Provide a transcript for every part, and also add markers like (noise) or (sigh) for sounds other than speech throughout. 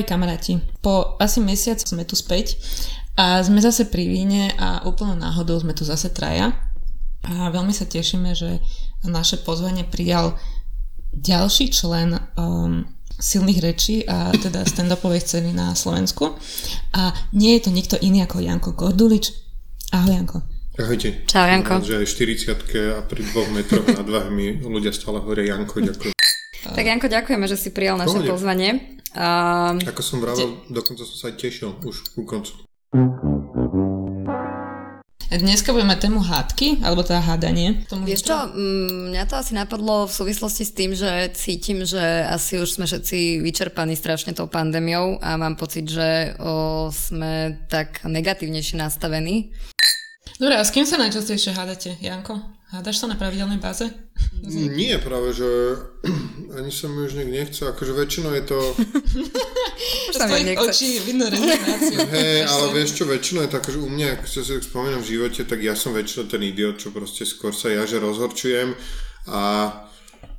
Drahí kamaráti, po asi mesiac sme tu späť a sme zase pri víne a úplne náhodou sme tu zase traja. A veľmi sa tešíme, že naše pozvanie prijal ďalší člen um, silných rečí a teda stand-upovej scény na Slovensku. A nie je to nikto iný ako Janko Gordulič. Ahoj Janko. Ahojte. Čau Janko. Že aj 40 a pri dvoch metroch nad váhmi ľudia stále hovoria Janko, ďakujem. Tak Janko, ďakujeme, že si prijal naše Pohode. pozvanie. Uh, Ako som vravel, dokonca som sa aj tešil už ku koncu. Dneska budeme mať tému hádky, alebo teda hádanie. Tomu vieš čo, mm, mňa to asi napadlo v súvislosti s tým, že cítim, že asi už sme všetci vyčerpaní strašne tou pandémiou a mám pocit, že o, sme tak negatívnejšie nastavení. Dobre, a s kým sa najčastejšie hádate, Janko? Hádaš sa na pravidelnej báze? Nie, práve, že (clears throat) ani sa mi už nejak nechce, akože väčšinou je to... (laughs) Z tvojich očí vidno rezignáciu. (laughs) Hej, ale vieš čo, väčšinou je to akože u mňa, ak sa si tak spomínam v živote, tak ja som väčšinou ten idiot, čo proste skôr sa ja, že rozhorčujem a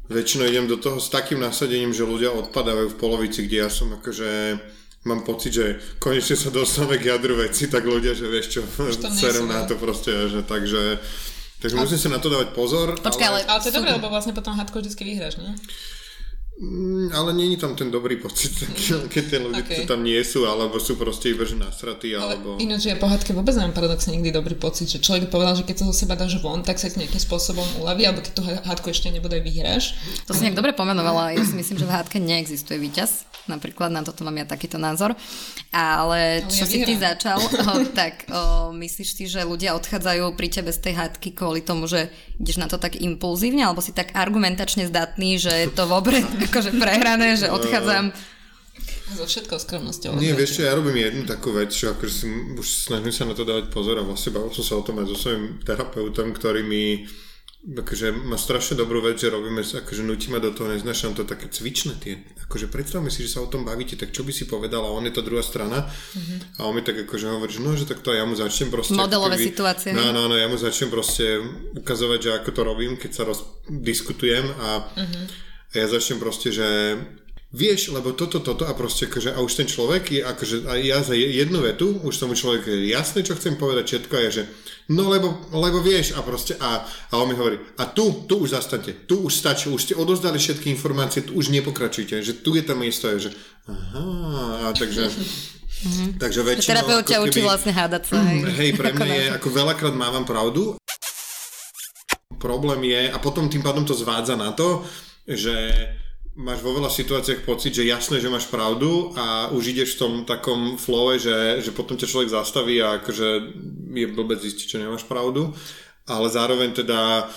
väčšinou idem do toho s takým nasadením, že ľudia odpadávajú v polovici, kde ja som akože mám pocit, že konečne sa dostaneme k jadru veci, tak ľudia, že vieš čo, (laughs) serem na to proste, že takže Takže musím sa na to dávať pozor. Počkaj, ale- Ale to je dobré, lebo vlastne potom hádku vždy vyhráš, nie? Mm, ale není tam ten dobrý pocit, (laughs) keď tie ľudia Okay. tam nie sú, alebo sú proste iba že nasratí, Ale alebo... ináč ja po hádke vôbec nemám paradoxne nikdy dobrý pocit, že človek povedal, že keď to zo seba dáš von, tak sa ti nejakým spôsobom uľaví, alebo keď tú hádku ešte nebude vyhráš. To si nejak dobre pomenovala. Ja si myslím, že v hádke neexistuje víťaz. Napríklad na toto mám ja takýto názor. Ale Ale čo ja si ty začal, (laughs) o, tak o, myslíš si, že ľudia odchádzajú pri tebe z tej hádky kvôli tomu, že ideš na to tak impulzívne, alebo si tak argumentačne zdatný, že je to vopred (laughs) akože prehrané, že odchádzam. So všetkou skromnosťou. Nie, vieš čo, ja robím jednu takú vec, čo akože si, už snažím sa na to dávať pozor a vlastne bavil som sa o tom aj so svojím terapeutom, ktorý mi akože má strašne dobrú vec, že robíme, akože nutí ma do toho, neznášam to také cvičné tie, akože predstavme si, že sa o tom bavíte, tak čo by si povedal a on je tá druhá strana Mhm. a on mi tak akože hovorí, že no, že tak to ja mu začnem proste Modelové ako keby- situácie, No, no, no, ja mu začnem proste ukazovať, že ako to robím, keď sa rozdiskutujem a, a ja začnem proste, že vieš, lebo toto, toto a proste akože, a už ten človek je akože, a ja za je- jednu vetu, už tomu človek je jasné, čo chcem povedať všetko a je, že no lebo, lebo vieš a proste a, a on mi hovorí, a tu, tu už zastante, tu už stačí, už ste odozdali všetky informácie, tu už nepokračujte, že tu je to miesto, je, že aha, a takže, takže väčšinou... Terapeut ťa učí vlastne hádať sa. Hej, Hej, pre mňa je, ako veľakrát mávam pravdu. Problém je, a potom tým pádom to zvádza na to, že máš vo veľa situáciách pocit, že jasné, že máš pravdu a už ideš v tom takom flowe, že, že potom ťa človek zastaví a akože je blbec zistiť, že nemáš pravdu. Ale zároveň teda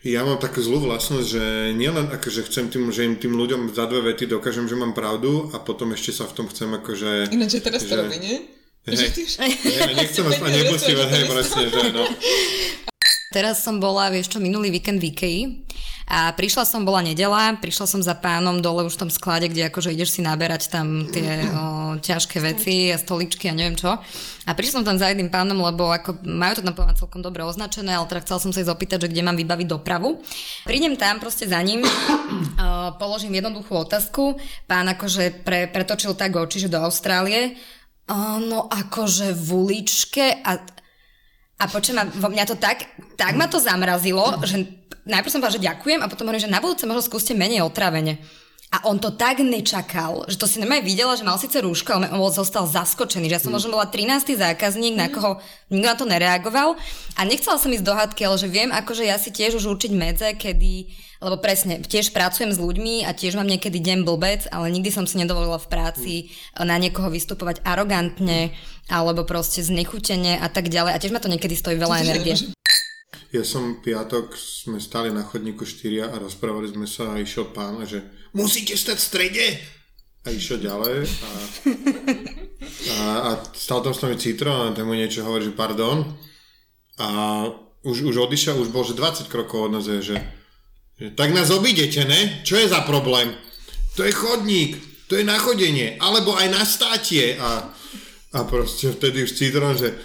ja mám takú zlú vlastnosť, že nielen akože chcem tým, že im tým ľuďom za dve vety dokážem, že mám pravdu a potom ešte sa v tom chcem akože... Ináč je teraz to že- robí, nie? Hej. Že ty už... Hej, nechcem vás a nepustím vás, hej, presne, že no. Teraz som bola, vieš čo, minulý víkend v Ikei a prišla som, bola nedela, prišla som za pánom dole už v tom sklade, kde akože ideš si naberať tam tie o, ťažké veci a stoličky a neviem čo. A prišla som tam za jedným pánom, lebo ako majú to tam povedať celkom dobre označené, ale teda chcela som sa ich opýtať, že kde mám vybaviť dopravu. Prídem tam proste za ním, (coughs) o, položím jednoduchú otázku, pán akože pre, pretočil tak oči, že do Austrálie, no akože v uličke a a počujem, mňa to tak, tak ma to zamrazilo, že najprv som povedala, že ďakujem a potom hovorím, že na budúce možno skúste menej otravene. A on to tak nečakal, že to si normálne videla, že mal síce rúško, ale on zostal zaskočený, že ja som možno bola 13. zákazník, na koho nikto na to nereagoval. A nechcela som ísť do hádky, ale že viem, akože ja si tiež už určiť medze, kedy, lebo presne, tiež pracujem s ľuďmi a tiež mám niekedy deň blbec, ale nikdy som si nedovolila v práci na niekoho vystupovať arogantne alebo proste znechutene a tak ďalej. A tiež ma to niekedy stojí veľa energie. Ja som piatok, sme stali na chodníku štyria a rozprávali sme sa a išiel pán že musíte stať v strede a išiel ďalej a, a, a stal tam s nami Citrón a ten niečo hovorí, že pardon a už, už odišiel, už bol, že 20 krokov od nás je, že, že tak nás obídete, ne? Čo je za problém? To je chodník, to je na chodenie, alebo aj na státie a, a proste vtedy už Citrón, že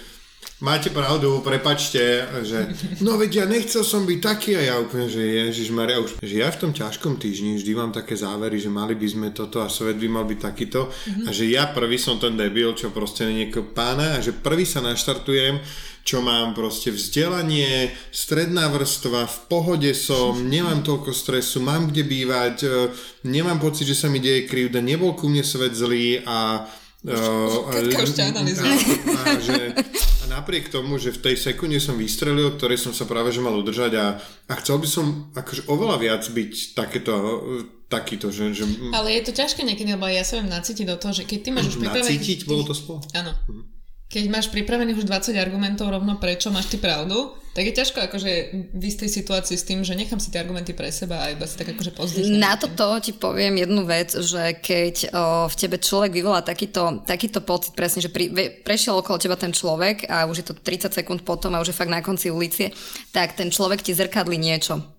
máte pravdu, prepačte, že no veď ja nechcel som byť taký a ja úplne, že Ježiš Maria, už, že ja v tom ťažkom týždni vždy mám také závery, že mali by sme toto a svet by mal byť takýto mm-hmm. a že ja prvý som ten debil, čo proste nieko pána a že prvý sa naštartujem, čo mám proste vzdelanie, stredná vrstva, v pohode som, nemám toľko stresu, mám kde bývať, e, nemám pocit, že sa mi deje krivda, nebol ku mne svet zlý a Katka už ťa a, a, že, a napriek tomu, že v tej sekunde som vystrelil, ktorej som sa práve že mal udržať a, a chcel by som akože oveľa viac byť takéto takýto, že, že... Ale je to ťažké niekedy, lebo ja sa viem nacítiť do toho, že keď ty máš už pripravený... Nacítiť, bolo to spolu? Áno. Mhm keď máš pripravených už 20 argumentov rovno prečo máš ty pravdu, tak je ťažko akože v istej situácii s tým, že nechám si tie argumenty pre seba a iba si tak akože pozdvihnúť. Na toto ti poviem jednu vec, že keď o, v tebe človek vyvolá takýto, takýto pocit presne, že pri, prešiel okolo teba ten človek a už je to 30 sekúnd potom a už je fakt na konci ulicie, tak ten človek ti zrkadlí niečo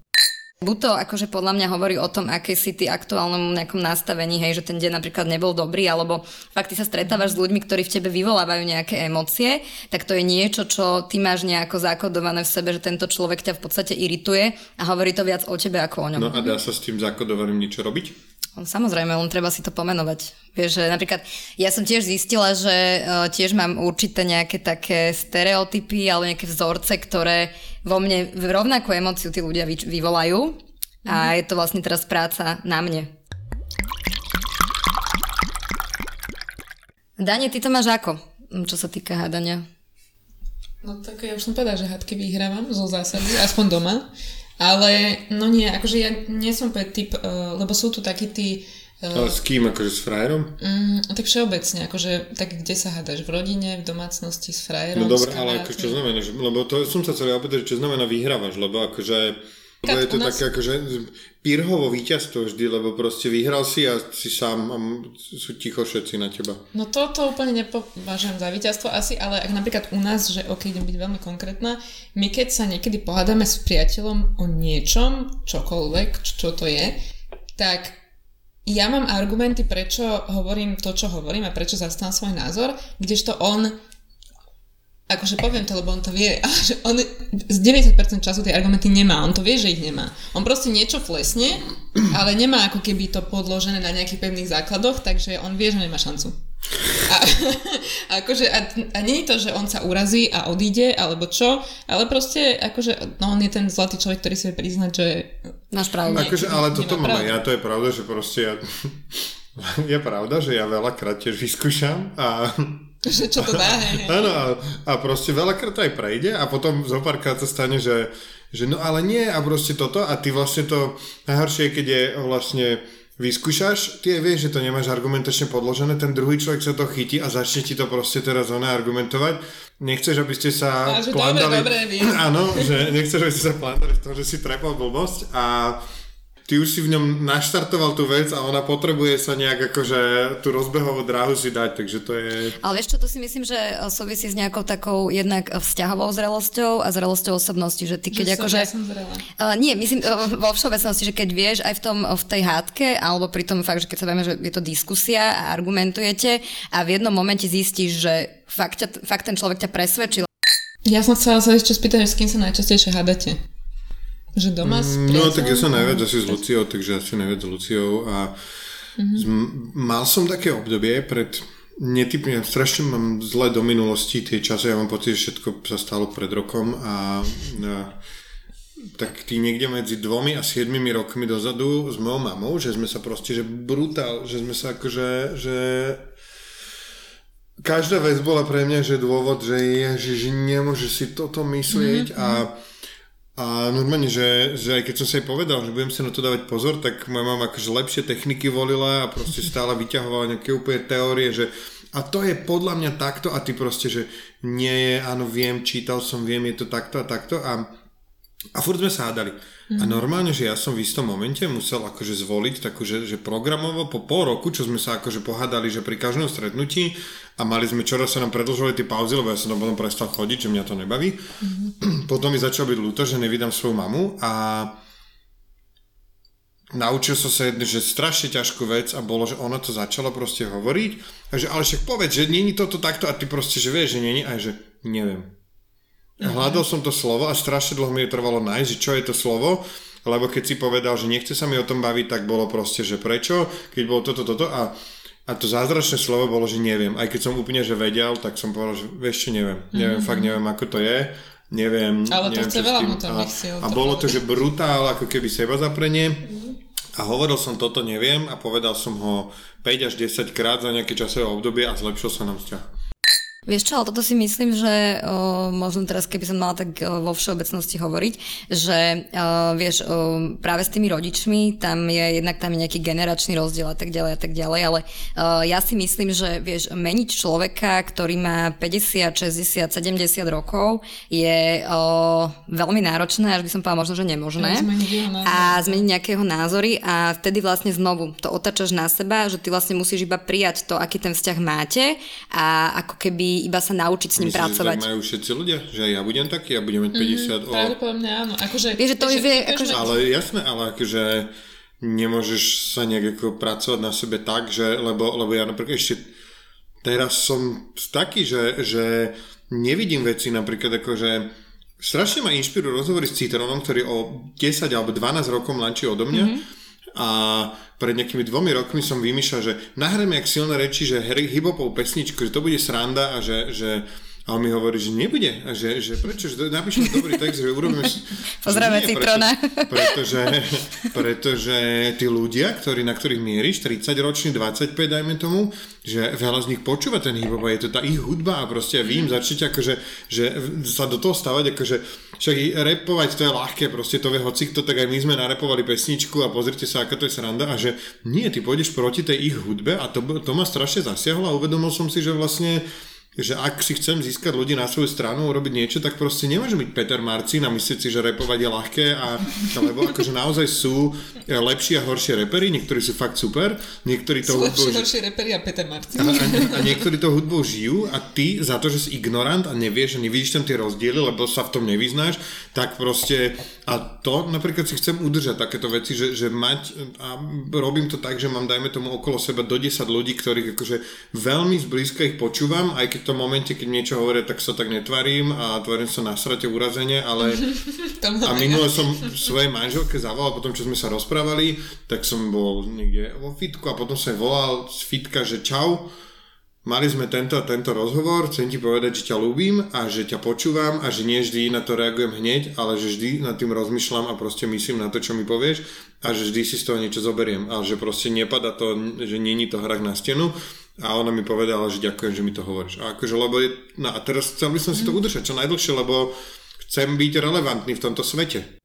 Buď to akože podľa mňa hovorí o tom, aké si ty aktuálnom nejakom nastavení, hej, že ten deň napríklad nebol dobrý, alebo fakt ty sa stretávaš s ľuďmi, ktorí v tebe vyvolávajú nejaké emócie, tak to je niečo, čo ty máš nejako zakodované v sebe, že tento človek ťa v podstate irituje a hovorí to viac o tebe ako o ňom. No a dá sa s tým zakodovaným niečo robiť? Samozrejme, len treba si to pomenovať. Vieš, že napríklad ja som tiež zistila, že uh, tiež mám určité nejaké také stereotypy alebo nejaké vzorce, ktoré vo mne rovnakú emóciu tí ľudia vy, vyvolajú a mhm. je to vlastne teraz práca na mne. Dane, ty to máš ako, čo sa týka hádania? No tak ja už som povedala, že hádky vyhrávam zo zásady, aspoň doma. Ale no nie, akože ja nie som pre typ, uh, lebo sú tu takí tí... Uh, Ale s kým, akože s frajerom? Um, tak všeobecne, akože tak kde sa hádaš? V rodine, v domácnosti, s frajerom? No dobre, ale ako čo znamená, že, lebo to som sa chcel opýtať, čo znamená vyhrávaš, lebo akože lebo je to nás... také akože pírhovo víťazstvo vždy, lebo proste vyhral si a si sám a sú ticho všetci na teba. No toto úplne nepovažujem za víťazstvo asi, ale ak napríklad u nás, že ok, idem byť veľmi konkrétna, my keď sa niekedy pohádame s priateľom o niečom, čokoľvek, čo to je, tak ja mám argumenty, prečo hovorím to, čo hovorím a prečo zastávam svoj názor, kdežto on akože poviem to, lebo on to vie, ale (laughs) že on z 90% času tie argumenty nemá, on to vie, že ich nemá. On proste niečo flesne, (clears throat) ale nemá ako keby to podložené na nejakých pevných základoch, takže on vie, že nemá šancu. A, (laughs) akože, a, a nie je to, že on sa urazí a odíde, alebo čo, ale proste, akože, no on je ten zlatý človek, ktorý si vie priznať, že... Máš pravdu. Akože, ale toto mám ja, to je pravda, že proste ja... (laughs) Je pravda, že ja veľakrát tiež vyskúšam a že čo to dá. (laughs) Áno, a, a proste veľakrát to aj prejde a potom zo párkrát sa stane, že, že no ale nie a proste toto a ty vlastne to najhoršie keď je vlastne vyskúšaš, ty vieš, že to nemáš argumentačne podložené, ten druhý človek sa to chytí a začne ti to proste teraz ona argumentovať. Nechceš, aby ste sa plándali... Dobre, dobre, (laughs) Áno, že nechceš, aby ste sa plándali v tom, že si trepal blbosť a ty už si v ňom naštartoval tú vec a ona potrebuje sa nejak akože tú rozbehovú dráhu si dať, takže to je... Ale vieš čo, to si myslím, že súvisí s nejakou takou jednak vzťahovou zrelosťou a zrelosťou osobnosti, že ty keď že akože... Ja uh, nie, myslím uh, vo všeobecnosti, že keď vieš aj v tom, v tej hádke, alebo pri tom fakt, že keď sa vieme, že je to diskusia a argumentujete a v jednom momente zistíš, že fakt, ťa, fakt ten človek ťa presvedčil. Ja som chcela sa ešte spýtať, s kým sa najčastejšie hádate. Že doma s mm, No tak ja som najviac asi s Luciou, takže asi najviac s Luciou a mm-hmm. mal som také obdobie pred netypne, strašne mám zle do minulosti tie časy, ja mám pocit, že všetko sa stalo pred rokom a, a tak tí niekde medzi dvomi a siedmimi rokmi dozadu s mojou mamou, že sme sa proste, že brutál, že sme sa akože, že každá vec bola pre mňa, že dôvod, že ježiš, nemôže si toto myslieť mm-hmm. a a normálne, že, že aj keď som sa jej povedal, že budem sa na to dávať pozor, tak moja mama akože lepšie techniky volila a proste stále vyťahovala nejaké úplne teórie, že a to je podľa mňa takto a ty proste, že nie je, áno, viem, čítal som, viem, je to takto a takto a, a furt sme sa hádali. Mm. A mhm. normálne, že ja som v istom momente musel akože zvoliť takú, že, že programovo po pol roku, čo sme sa akože pohádali, že pri každom stretnutí a mali sme, čoraz sa nám predlžovali tie pauzy, lebo ja som tam potom prestal chodiť, že mňa to nebaví. Mm. (clears throat) Potom mi začal byť ľúto, že nevydám svoju mamu a naučil som sa jednu, že strašne ťažkú vec a bolo, že ona to začala proste hovoriť a že ale však povedz, že není toto takto a ty proste, že vieš, že není a že neviem Hľadal som to slovo a strašne dlho mi trvalo nájsť, čo je to slovo, lebo keď si povedal, že nechce sa mi o tom baviť, tak bolo proste, že prečo, keď bolo toto, toto a, a to zázračné slovo bolo, že neviem. Aj keď som úplne, že vedel, tak som povedal, že vieš čo, neviem. Neviem, mm-hmm. fakt neviem, ako to je. Neviem. Ale to neviem, chce čo s veľa vnútorných a, síl. a bolo to, že brutál, ako keby seba zaprenie. A hovoril som toto neviem a povedal som ho 5 až 10 krát za nejaké časové obdobie a zlepšil sa nám vzťah. Vieš čo, ale toto si myslím, že o, možno teraz, keby som mala tak o, vo všeobecnosti hovoriť, že o, vieš, o, práve s tými rodičmi, tam je jednak tam je nejaký generačný rozdiel a tak ďalej a tak ďalej, ale o, ja si myslím, že vieš, meniť človeka, ktorý má 50, 60, 70 rokov je o, veľmi náročné, až by som povedala možno, že nemožné. A zmeniť. A nejakého názory a vtedy vlastne znovu to otačaš na seba, že ty vlastne musíš iba prijať to, aký ten vzťah máte a ako keby iba sa naučiť s ním Myslíš, pracovať. že tak majú všetci ľudia? Že aj ja budem taký, ja budem mať 50 mm-hmm, o... Pravdepodobne áno. Akože, Vieš, že to je- akože- Ale jasné, ale akože nemôžeš sa nejak ako pracovať na sebe tak, že, lebo, lebo ja napríklad ešte teraz som taký, že, že nevidím veci napríklad ako, že strašne ma inšpirujú rozhovory s Citronom, ktorý o 10 alebo 12 rokov mladší odo mňa mm-hmm. A pred nejakými dvomi rokmi som vymýšľal, že nahráme jak silné reči, že hip-hopov pesničku, že to bude sranda a že, že a on mi hovorí, že nebude. A že, že prečo? Že napíšem dobrý text, že urobíme... (laughs) nie, Citrona. Preto, pretože, pretože tí ľudia, ktorí, na ktorých mieríš, 30 ročný, 25 dajme tomu, že veľa z nich počúva ten hip je to tá ich hudba a proste vy im začnete akože, že sa do toho stavať, akože však repovať to je ľahké, proste to vie hocikto, tak aj my sme narepovali pesničku a pozrite sa, aká to je sranda a že nie, ty pôjdeš proti tej ich hudbe a to, to ma strašne zasiahlo a uvedomil som si, že vlastne že ak si chcem získať ľudí na svoju stranu, urobiť niečo, tak proste nemôže byť Peter Marcin a myslieť si, že repovať je ľahké, a, lebo akože naozaj sú e, lepší a horšie repery, niektorí sú fakt super, niektorí to hudbou, lepšie, horšie reperi a Peter Martin. a, a, a niektorí to hudbou žijú a ty za to, že si ignorant a nevieš a nevidíš tam tie rozdiely, lebo sa v tom nevyznáš, tak proste a to napríklad si chcem udržať takéto veci, že, že mať a robím to tak, že mám dajme tomu okolo seba do 10 ľudí, ktorých akože veľmi zblízka ich počúvam, aj keď tom momente, keď niečo hovoria, tak sa tak netvarím a tvarím sa na srate urazenie, ale (laughs) a minule som svojej manželke zavolal, potom čo sme sa rozprávali, tak som bol niekde vo fitku a potom som volal z fitka, že čau, mali sme tento a tento rozhovor, chcem ti povedať, že ťa ľúbim a že ťa počúvam a že nie vždy na to reagujem hneď, ale že vždy nad tým rozmýšľam a proste myslím na to, čo mi povieš a že vždy si z toho niečo zoberiem a že proste nepada to, že není to hrak na stenu a ona mi povedala, že ďakujem, že mi to hovoríš. A akože, lebo je, no a teraz chcel by som si to udržať čo najdlhšie, lebo chcem byť relevantný v tomto svete.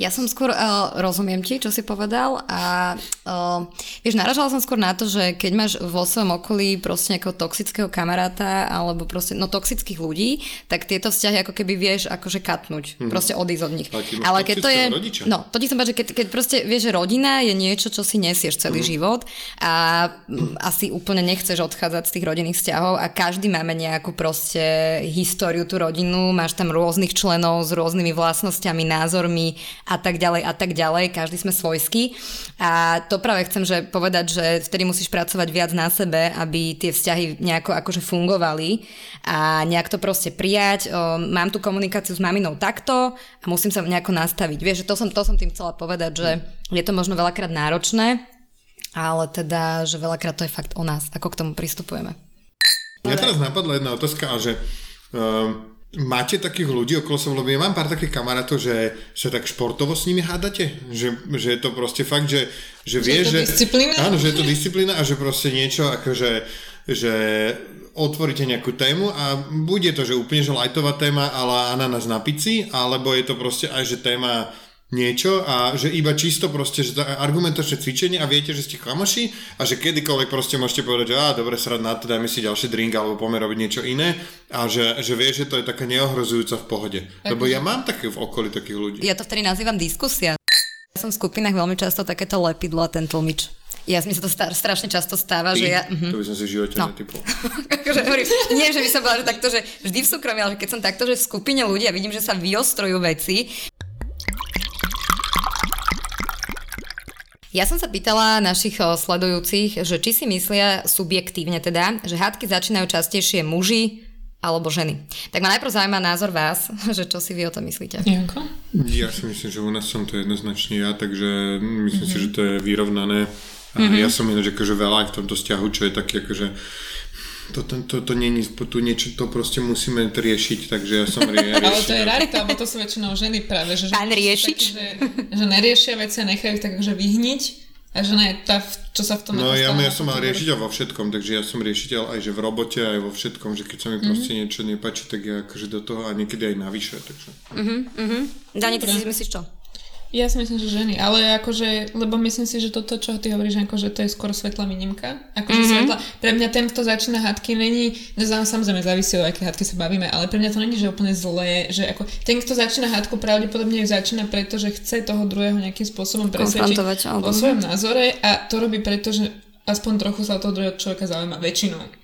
Ja som skôr, uh, rozumiem ti, čo si povedal a uh, vieš, naražala som skôr na to, že keď máš vo svojom okolí proste nejakého toxického kamaráta alebo proste, no toxických ľudí, tak tieto vzťahy ako keby vieš akože katnúť, proste odísť od nich. Ale keď to je, rodiča. no, to ti som že keď, keď proste vieš, že rodina je niečo, čo si nesieš celý život a mm, asi úplne nechceš odchádzať z tých rodinných vzťahov a každý máme nejakú proste históriu, tú rodinu, máš tam rôznych členov s rôznymi vlastnosťami, názormi a tak ďalej a tak ďalej, každý sme svojský a to práve chcem že povedať, že vtedy musíš pracovať viac na sebe, aby tie vzťahy nejako akože fungovali a nejak to proste prijať. Mám tu komunikáciu s maminou takto a musím sa nejako nastaviť. Vieš, že to som, to som tým chcela povedať, že je to možno veľakrát náročné, ale teda, že veľakrát to je fakt o nás, ako k tomu pristupujeme. Mňa teraz napadla jedna otázka, a že um, máte takých ľudí okolo seba, lebo ja mám pár takých kamarátov, že sa tak športovo s nimi hádate, že, že je to proste fakt, že, že vie, je to že... disciplína? Áno, že je to disciplína a že proste niečo akože že otvoríte nejakú tému a bude to, že úplne že lajtová téma, ale ananas na pici, alebo je to proste aj, že téma niečo a že iba čisto proste, že argumentačné cvičenie a viete, že ste kamoši a že kedykoľvek proste môžete povedať, že á, dobre, srad na to, dajme si ďalší drink alebo poďme robiť niečo iné a že, že vie, že to je taká neohrozujúca v pohode. Lebo ja mám také v okolí takých ľudí. Ja to vtedy nazývam diskusia. Ja som v skupinách veľmi často takéto lepidlo a ten tlmič. Ja mi sa to star- strašne často stáva, že ja... mhm. To by som si v živote No. netypol. (laughs) akože, nie, že by som bola, že takto, že vždy v súkromí, ale že keď som takto, že v skupine ľudí a vidím, že sa vyostrujú veci. Ja som sa pýtala našich o, sledujúcich, že či si myslia subjektívne teda, že hádky začínajú častejšie muži alebo ženy. Tak ma najprv zaujíma názor vás, (laughs) že čo si vy o tom myslíte. Janko? Ja si myslím, že u nás som to jednoznačne ja, takže myslím mm-hmm. si, že to je vyrovnané. A mm-hmm. ja som ináč akože veľa aj v tomto vzťahu, čo je taký akože to, to, to, to nie tu niečo, to proste musíme riešiť, takže ja som rie, (laughs) Ale to je rarita, lebo to sú väčšinou ženy práve, že, Pán riešič? že, že neriešia veci a nechajú tak akože vyhniť a že ne, tá, čo sa v tom... No ja, ja som mal riešiteľ vo všetkom, takže ja som riešiteľ aj že v robote, aj vo všetkom, že keď sa mi mm-hmm. proste niečo nepáči, tak ja akože do toho a niekedy aj navyše, takže... Mhm, mhm. Dani, ty si myslíš čo? Ja si myslím, že ženy, ale akože, lebo myslím si, že toto, čo ty hovoríš, akože to je skoro svetlá výnimka. Akože mm-hmm. svetla, pre mňa ten, kto začína hádky, není, neznám, samozrejme závisí o aké hádky sa bavíme, ale pre mňa to není, že úplne zlé, že ako ten, kto začína hádku, pravdepodobne ju začína, pretože chce toho druhého nejakým spôsobom presvedčiť o svojom názore a to robí preto, že aspoň trochu sa o toho druhého človeka zaujíma väčšinou.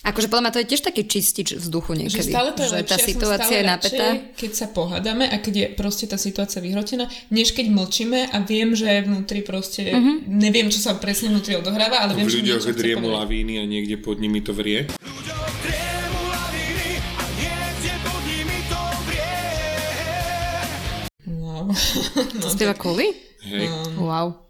Akože podľa mňa to je tiež taký čistič vzduchu niekedy. Že stále to je že lepšie, tá situácia je napätá. keď sa pohádame a keď je proste tá situácia vyhrotená, než keď mlčíme a viem, že vnútri proste, uh-huh. neviem, čo sa presne vnútri odohráva, ale viem, v že niečo driemu lavíny a niekde pod nimi to vrie. Wow. (laughs) To spieva Kuli? Hej. Um, wow.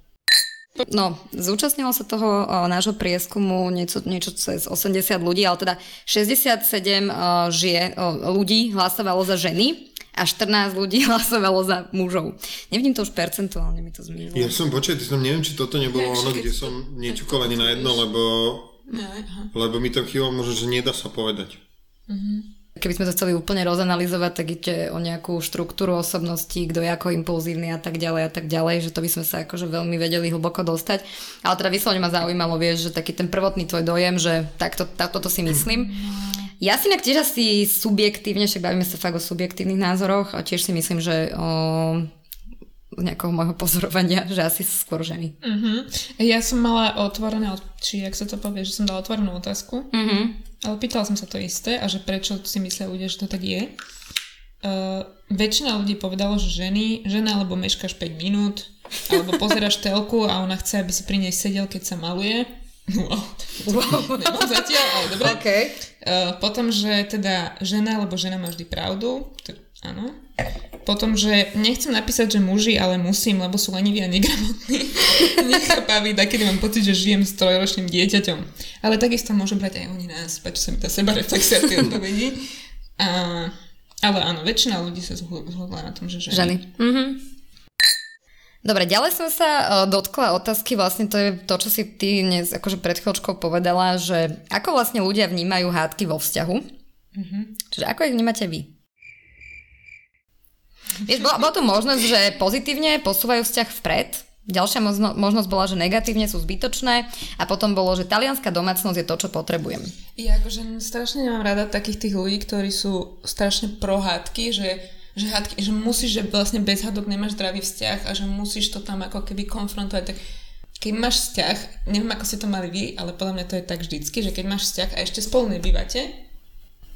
No, zúčastnilo sa toho nášho prieskumu niečo, niečo cez 80 ľudí, ale teda 67 o, žie, ľudí hlasovalo za ženy a 14 ľudí (laughs) hlasovalo za mužov. Nevidím to už percentuálne, mi to zmizlo. Ja som počet, som, neviem, či toto nebolo ono, kde som nečukal ani na jedno, lebo, lebo mi tam chýbalo možno, že nedá sa povedať. Uh-huh. Keby sme to chceli úplne rozanalizovať, tak ide o nejakú štruktúru osobnosti, kto je ako impulzívny a tak ďalej a tak ďalej, že to by sme sa akože veľmi vedeli hlboko dostať. Ale teda vyslovene ma zaujímalo, vieš, že taký ten prvotný tvoj dojem, že takto, tak, toto si myslím. Ja si inak tiež asi subjektívne, však bavíme sa fakt o subjektívnych názoroch a tiež si myslím, že o, nejakého môjho pozorovania, (laughs) že asi skôr ženy. Uh-huh. Ja som mala otvorené, či jak sa to povie, že som dala otvorenú otázku. Uh-huh ale pýtala som sa to isté a že prečo si myslia ľudia, že to tak je. Uh, väčšina ľudí povedalo, že ženy, žena alebo meškáš 5 minút, alebo pozeráš telku a ona chce, aby si pri nej sedel, keď sa maluje. Wow. wow. (laughs) Nemám zatiaľ, ale dobre. (laughs) Okay. Uh, potom, že teda žena alebo žena má vždy pravdu. To, áno. Potom, že nechcem napísať, že muži, ale musím, lebo sú leniví a negramotní. (laughs) Nechápaví, kedy mám pocit, že žijem s trojročným dieťaťom. Ale takisto môžu brať aj oni nás, páči sa mi tá seba reflexia tie (laughs) odpovedí. A, ale áno, väčšina ľudí sa zhodla na tom, že ženy. ženy. Mm-hmm. Dobre, ďalej som sa uh, dotkla otázky, vlastne to je to, čo si ty dnes akože pred chvíľočkou povedala, že ako vlastne ľudia vnímajú hádky vo vzťahu. Mm-hmm. Čiže ako ich vnímate vy? Vieš, bola, bola tu možnosť, že pozitívne posúvajú vzťah vpred, Ďalšia možno, možnosť bola, že negatívne sú zbytočné a potom bolo, že talianská domácnosť je to, čo potrebujem. Ja akože strašne nemám rada takých tých ľudí, ktorí sú strašne prohádky, že, že, hádky, že musíš, že vlastne bez hádok nemáš zdravý vzťah a že musíš to tam ako keby konfrontovať. Tak keď máš vzťah, neviem ako ste to mali vy, ale podľa mňa to je tak vždycky, že keď máš vzťah a ešte spolu nebývate,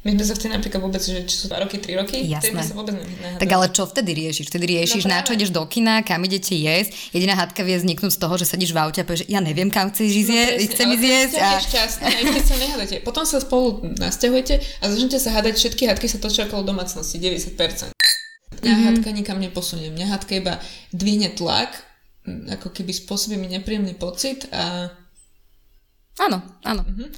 my sme sa vtedy napríklad vôbec, že či sú 2 roky, 3 roky, Jasné. sa vôbec nehádali. Tak ale čo vtedy riešiš? Vtedy riešiš, no, na čo ideš do kina, kam idete jesť. Jediná hádka vie vzniknúť z toho, že sedíš v aute a povieš, ja neviem, kam chceš ísť, no, presne, chcem ísť jesť. A... šťastný, aj keď sa nehádate. Potom sa spolu nasťahujete a začnete sa hádať, všetky hádky sa točia okolo domácnosti, 90%. Mňa mm-hmm. hádka nikam neposunie. Mňa hádka iba dvihne tlak, ako keby spôsobí mi nepríjemný pocit a... Áno, áno. Mm-hmm.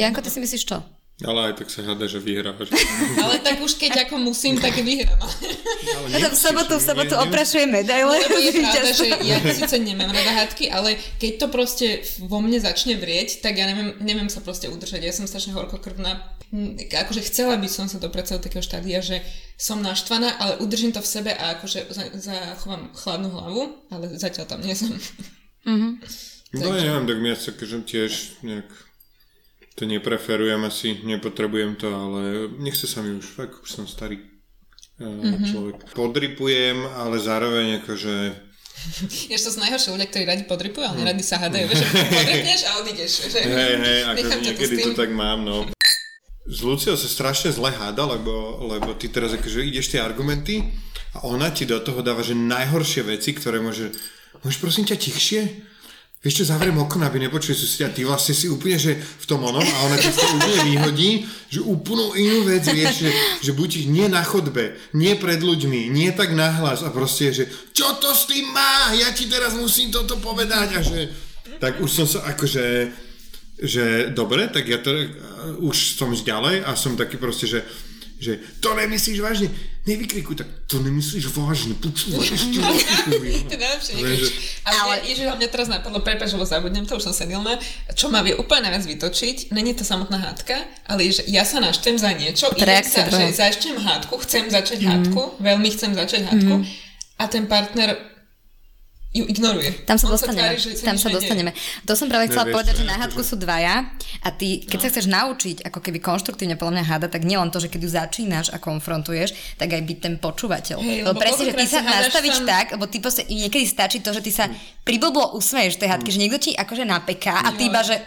Janko, ty si myslíš čo? Ale aj tak sa hada, že vyhrávaš. (laughs) Ale tak už keď ako musím, tak vyhrám. Ale v sobotu, v sobotu oprašuje medaile. Lebo je (laughs) pravda, že ja síce nemám rada hádky, ale keď to proste vo mne začne vrieť, tak ja neviem, neviem sa proste udržať. Ja som strašne horkokrvná. Akože chcela by som sa dopracovať do takého štádia, že som naštvaná, ale udržím to v sebe a akože zachovám chladnú hlavu, ale zatiaľ tam nie som. Mm-hmm. No ja neviem, tak mi sa tiež nejak to nepreferujem asi, nepotrebujem to, ale nechce sa mi už, fakt už som starý mm-hmm. človek. Podripujem, ale zároveň akože (laughs) Ešte to sú najhoršie ľudia, ktorí radi podripujú, ale neradi sa hádajú, že (laughs) podripneš a odídeš. Že... Hej, hej, akože niekedy to, to tak mám, no. S Luciou sa strašne zle háda, lebo, lebo ty teraz akože ideš tie argumenty a ona ti do toho dáva, že najhoršie veci, ktoré môže... Môžeš prosím ťa tichšie? Čo, zavriem okno, aby nepočuli susedia, ty vlastne si úplne, že v tom onom a ona to úplne vyhodí, že úplnú inú vec, vieš, že, že buď nie na chodbe, nie pred ľuďmi, nie tak nahlas a proste, že čo to s tým má, ja ti teraz musím toto povedať. A že tak už som sa akože že dobre, tak ja to, uh, už som ďalej a som taký proste, že že to nemyslíš vážne, nevykrikuj, tak to nemyslíš vážne, počúvaj, ešte (laughs) to je najlepšie, nekrič. Ale, ale... ježiš, mňa teraz napadlo, prepáč, lebo zabudnem to, už som senilná, čo ma vie úplne najviac vytočiť, není to samotná hádka, ale je, že ja sa naštem za niečo, idem sa, že začnem hádku, chcem začať mm. hádku, veľmi chcem začať hádku, mm. a ten partner ju ignoruje. Tam sa On dostaneme. Sa tvári, tam sa dostaneme. To som práve chcela povedať, že na hádku sú dvaja a ty, keď no. sa chceš naučiť ako keby konštruktívne podľa mňa háda, tak nielen to, že keď ju začínaš a konfrontuješ, tak aj byť ten počúvateľ. Hey, lebo, presne, že ty sa nastavíš tam... tak, lebo ty proste, niekedy stačí to, že ty sa priblblo usmeješ tej hádky, mm. že niekto ti akože napeká a ty iba, že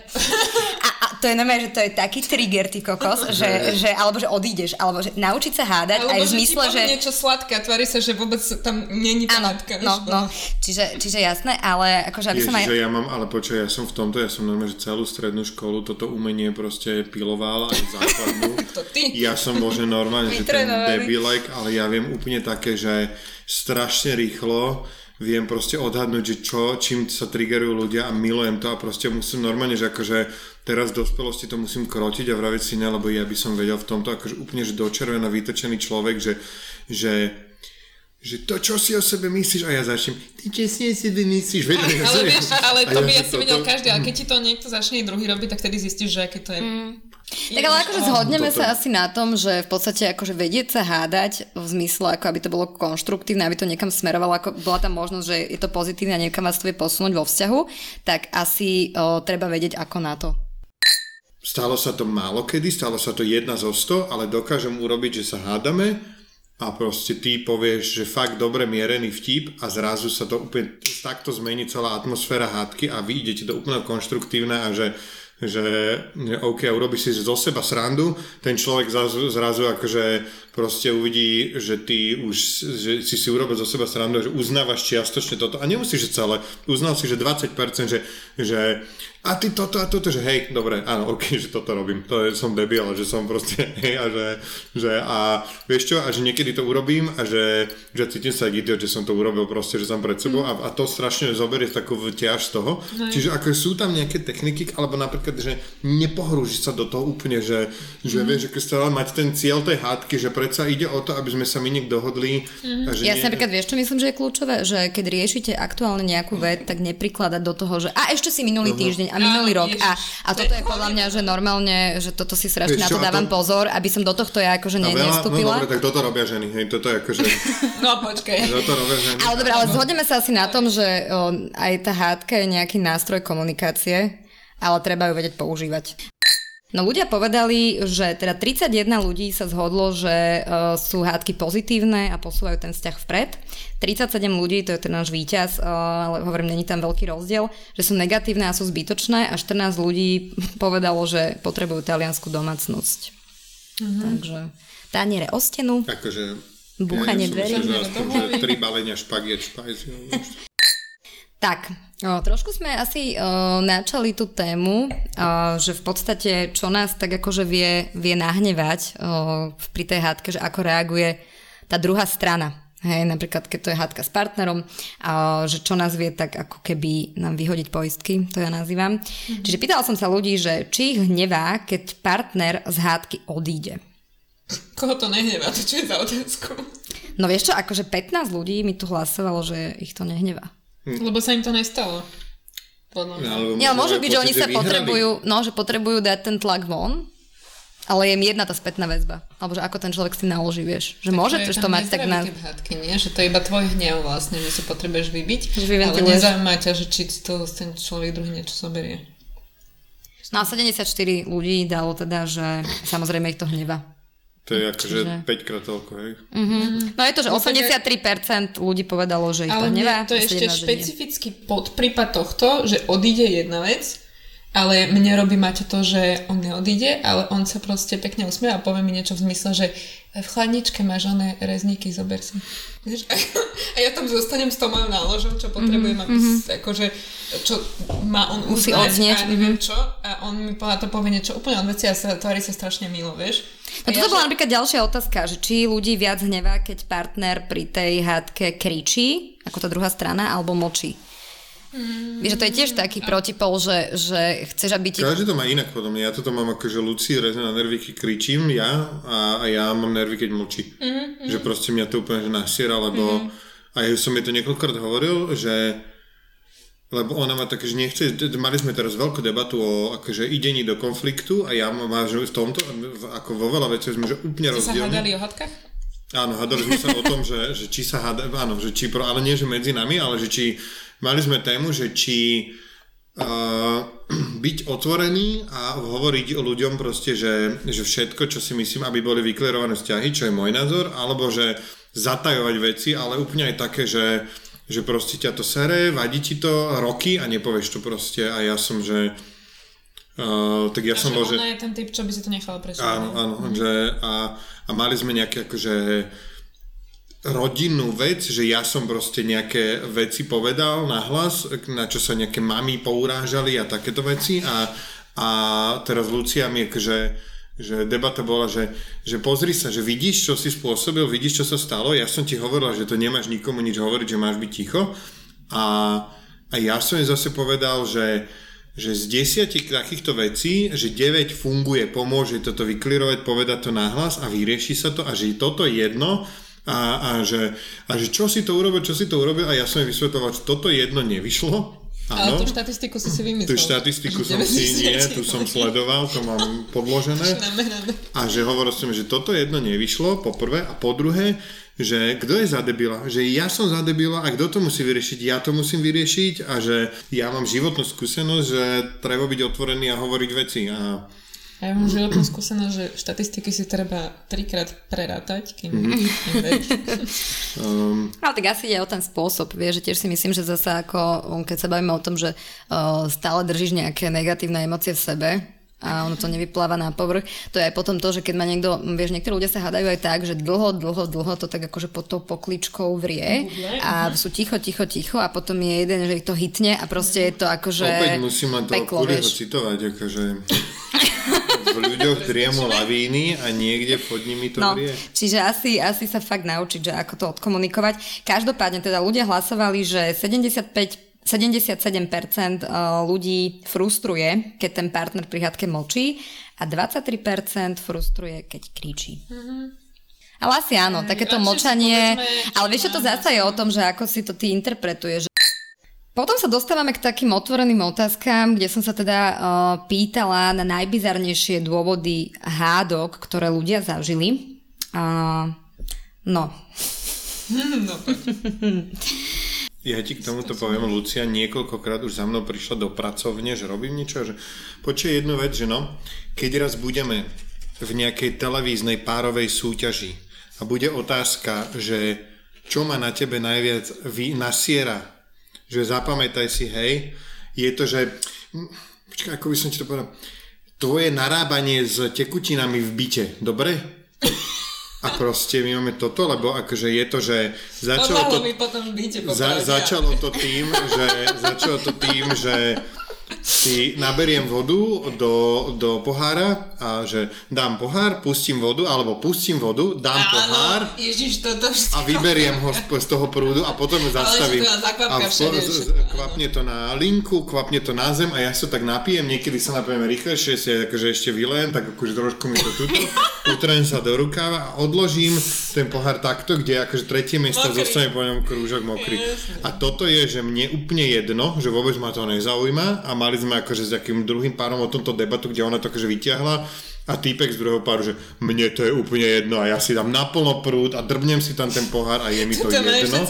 a, a to je normálne, že to je taký trigger, ty kokos, (laughs) že, že, alebo že odídeš, alebo že naučiť sa hádať alebo aj v zmysle, že... niečo sladké a tvári sa, že vôbec tam není tá hádka. No, no. Čiže, čiže jasné, ale akože aby Ježiš, som aj... ja mám, ale počkaj, ja som v tomto, ja som normálne, že celú strednú školu toto umenie proste piloval aj základnú. (laughs) to ty. Ja som možno normálne, že ten debilek, ale ja viem úplne také, že strašne rýchlo viem proste odhadnúť, že čo, čím sa triggerujú ľudia a milujem to a proste musím normálne, že akože teraz v dospelosti to musím krotiť a vraviť si ne, lebo ja by som vedel v tomto akože úplne, že dočervená vytočený človek, že, že že to, čo si o sebe myslíš, a ja začnem, ty čo si o sebe myslíš, veď, ja (laughs) ale, vieš, ale to by ja asi videl každý, ale keď ti to niekto začne druhý robiť, tak tedy zistíš, že aké to je. Mm. Tak ale akože zhodneme toto. sa asi na tom, že v podstate akože vedieť sa hádať v zmysle, ako aby to bolo konštruktívne, aby to niekam smerovalo, ako bola tam možnosť, že je to pozitívne a niekam vás to vie posunúť vo vzťahu, tak asi o, treba vedieť ako na to. Stalo sa to málo kedy, stalo sa to jedna zo sto, ale dokážem urobiť, že sa hádame a proste ty povieš, že fakt dobre mierený vtip a zrazu sa to úplne takto zmení celá atmosféra hádky a vy idete do úplne konštruktívne a že že, OK, urobíš si zo seba srandu, ten človek zrazu, zrazu akože proste uvidí, že ty už že si si urobil zo seba srandu, že uznávaš čiastočne toto. A nemusíš, celé, uznal si, že 20%, že, že a ty toto a toto, že hej, dobre, áno, ok, že toto robím, to je, som debil, že som proste, (laughs) hej, a že, že a vieš čo, a že niekedy to urobím a že, že cítim sa idiot, že som to urobil proste, že som pred sebou mm. a, a to strašne zoberie takú ťaž z toho, no. čiže ako sú tam nejaké techniky, alebo napríklad, že nepohrúžiš sa do toho úplne, že, že mm. vieš, že keď stále mať ten cieľ tej hádky, že predsa ide o to, aby sme sa my niekto dohodli. Mm. A že ja nie... napríklad vieš, čo myslím, že je kľúčové, že keď riešite aktuálne nejakú vec, tak nepríkladať do toho, že a ešte si minulý uh-huh. týždeň a minulý rok. A, a toto je podľa mňa, že normálne, že toto si strašne na to dávam to... pozor, aby som do tohto ja akože ne, nevstúpila. No dobre, tak toto robia ženy, hej, toto je akože... (laughs) no počkej. Toto robia ženy. Ale dobre, ale zhodneme sa asi na tom, že o, aj tá hádka je nejaký nástroj komunikácie, ale treba ju vedieť používať. No ľudia povedali, že teda 31 ľudí sa zhodlo, že uh, sú hádky pozitívne a posúvajú ten vzťah vpred. 37 ľudí, to je ten náš víťaz, uh, ale hovorím, není tam veľký rozdiel, že sú negatívne a sú zbytočné a 14 ľudí (laughs) povedalo, že potrebujú taliansku domácnosť. Mm-hmm. Takže taniere o stenu. Akože Búchanie ja, dverí. Tri balenia špagiet, špajs. Tak, o, trošku sme asi o, načali tú tému, o, že v podstate čo nás tak akože vie, vie nahnevať o, pri tej hádke, že ako reaguje tá druhá strana. Hej, napríklad, keď to je hádka s partnerom, a, že čo nás vie tak ako keby nám vyhodiť poistky, to ja nazývam. Mm-hmm. Čiže pýtala som sa ľudí, že či ich hnevá, keď partner z hádky odíde. Koho to nehnevá? To čo je za otázku? No vieš čo, akože 15 ľudí mi tu hlasovalo, že ich to nehnevá. Hm. Lebo sa im to nestalo. Podľa No, ja, môže byť, že oni sa potrebujú, no, že potrebujú dať ten tlak von, ale je mi jedna tá spätná väzba. Alebo že ako ten človek si naloží, vieš. Že tak môže to, to mať tak na... Hádky, nie? Že to je iba tvoj hnev vlastne, že si potrebuješ vybiť. Že ale nezaujíma ťa, že či to ten človek druhý niečo zoberie. No a 74 ľudí dalo teda, že samozrejme ich to hneva. To je akože Čiže... 5 krát toľko, hej? Mm-hmm. No je to, že 83% ľudí povedalo, že ich ale to nevá. to je ešte špecifický podprípad tohto, že odíde jedna vec ale mne robí Maťo to, že on neodíde, ale on sa proste pekne usmie a povie mi niečo v zmysle, že v chladničke máš oné rezníky, zober si. Vieš? A ja tam zostanem s tou mojou náložou, čo potrebujem, aby mm-hmm. akože, čo má on Musí odznieť, a neviem čo. A on mi povedal, to povie niečo úplne od veci a sa, tvári sa strašne milo, vieš. No toto ja, bola že- napríklad ďalšia otázka, že či ľudí viac hnevá, keď partner pri tej hádke kričí, ako tá druhá strana, alebo mlčí. Vieš, že to je tiež taký protipol, že, že chceš, aby ti... Každý to má inak podľa mňa. Ja toto mám ako, že Luci rezne na nervy, keď kričím ja a, a ja mám nervy, keď mlčí. Mm-hmm. Že proste mňa to úplne že nasiera, lebo mm-hmm. a ja som mi to niekoľkokrát hovoril, že lebo ona má také, že nechce, mali sme teraz veľkú debatu o akože idení do konfliktu a ja mám že v tomto, ako vo veľa veciach sme že úplne Ste sa hádali o hadkách? Áno, hádali sme sa o tom, že, že či sa háda, áno, že či, pro, ale nie, že medzi nami, ale že či, mali sme tému, že či uh, byť otvorený a hovoriť o ľuďom proste, že, že všetko, čo si myslím, aby boli vyklerované vzťahy, čo je môj názor, alebo že zatajovať veci, ale úplne aj také, že, že proste ťa to sere, vadí ti to roky a nepovieš to proste a ja som, že uh, tak ja A som bol, že... je ten typ, čo by si to nechala prečítať. Áno, áno, že a, a mali sme nejaké akože rodinnú vec, že ja som proste nejaké veci povedal nahlas, na čo sa nejaké mami pourážali a takéto veci. A, a teraz Lucia mi akože že debata bola, že, že pozri sa, že vidíš, čo si spôsobil, vidíš, čo sa stalo, ja som ti hovorila, že to nemáš nikomu nič hovoriť, že máš byť ticho. A, a ja som jej zase povedal, že, že z desiatich takýchto vecí, že 9 funguje, pomôže toto vyklirovať, povedať to nahlas a vyrieši sa to a že toto je jedno a, a, že, a že čo si to urobil, čo si to urobil a ja som jej vysvetoval, že toto jedno nevyšlo. Ale Áno. tú štatistiku si si vymyslel. Tú štatistiku som si, 90 (laughs) nie, tu som sledoval, to mám podložené. (laughs) A že hovoril som, že toto jedno nevyšlo, po prvé, a po druhé, že kto je za debila? Že ja som za debila a kto to musí vyriešiť? Ja to musím vyriešiť a že ja mám životnú skúsenosť, že treba byť otvorený a hovoriť veci. A ja mám životnú skúsenosť, že štatistiky si treba trikrát prerátať, kým mm-hmm. veriť. um, Ale tak asi ide o ten spôsob, vieš, že tiež si myslím, že zase ako, um, keď sa bavíme o tom, že uh, stále držíš nejaké negatívne emócie v sebe, a ono to nevypláva na povrch. To je aj potom to, že keď ma niekto, vieš, niektorí ľudia sa hádajú aj tak, že dlho, dlho, dlho to tak akože pod tou pokličkou vrie a sú ticho, ticho, ticho a potom je jeden, že ich to hitne a proste je to akože opäť musím len toho peklo, citovať, akože (laughs) v ľuďoch driemo lavíny a niekde pod nimi to No, vrie. čiže asi, asi sa fakt naučiť, že ako to odkomunikovať. Každopádne teda ľudia hlasovali, že 75 77% eh, ľudí frustruje, keď ten partner pri hádke mlčí a 23% frustruje, keď kričí. Ale asi áno, takéto mlčanie, čo ale vieš, čo to zasa je o tom, že ako si to ty interpretuješ. Potom sa dostávame k takým otvoreným otázkam, kde som sa teda uh, pýtala na najbizarnejšie dôvody hádok, ktoré ľudia zažili. Uh, no, (laughs) no. Ja ti k tomuto poviem, Lucia niekoľkokrát už za mnou prišla do pracovne, že robím niečo, že počuje jednu vec, že no, keď raz budeme v nejakej televíznej párovej súťaži a bude otázka, že čo ma na tebe najviac vy, nasiera, že zapamätaj si, hej, je to, že, počkaj, ako by som ti to povedal, tvoje narábanie s tekutinami v byte, dobre? A proste my máme toto, lebo akože je to, že začalo to... Mi potom byte Za, začalo to tým, že, začalo to tým, že si naberiem vodu do, do pohára a že dám pohár, pustím vodu, alebo pustím vodu, dám pohár Áno, Ježiš, toto a vyberiem ho z, toho prúdu a potom zastavím. a všade, z- kvapne to na linku, kvapne to na zem a ja sa tak napijem, niekedy sa napijem rýchlejšie, si akože ešte vylejem, tak akože trošku mi to tuto, (laughs) utrem sa do rukáva a odložím ten pohár takto, kde akože tretie miesto Mokrý. zostane po ňom krúžok mokrý. Jasne. A toto je, že mne úplne jedno, že vôbec ma to nezaujíma a mali sme akože s takým druhým párom o tomto debatu, kde ona to akože vyťahla a týpek z druhého páru, že mne to je úplne jedno a ja si dám naplno prúd a drbnem si tam ten pohár a je mi to To jedno.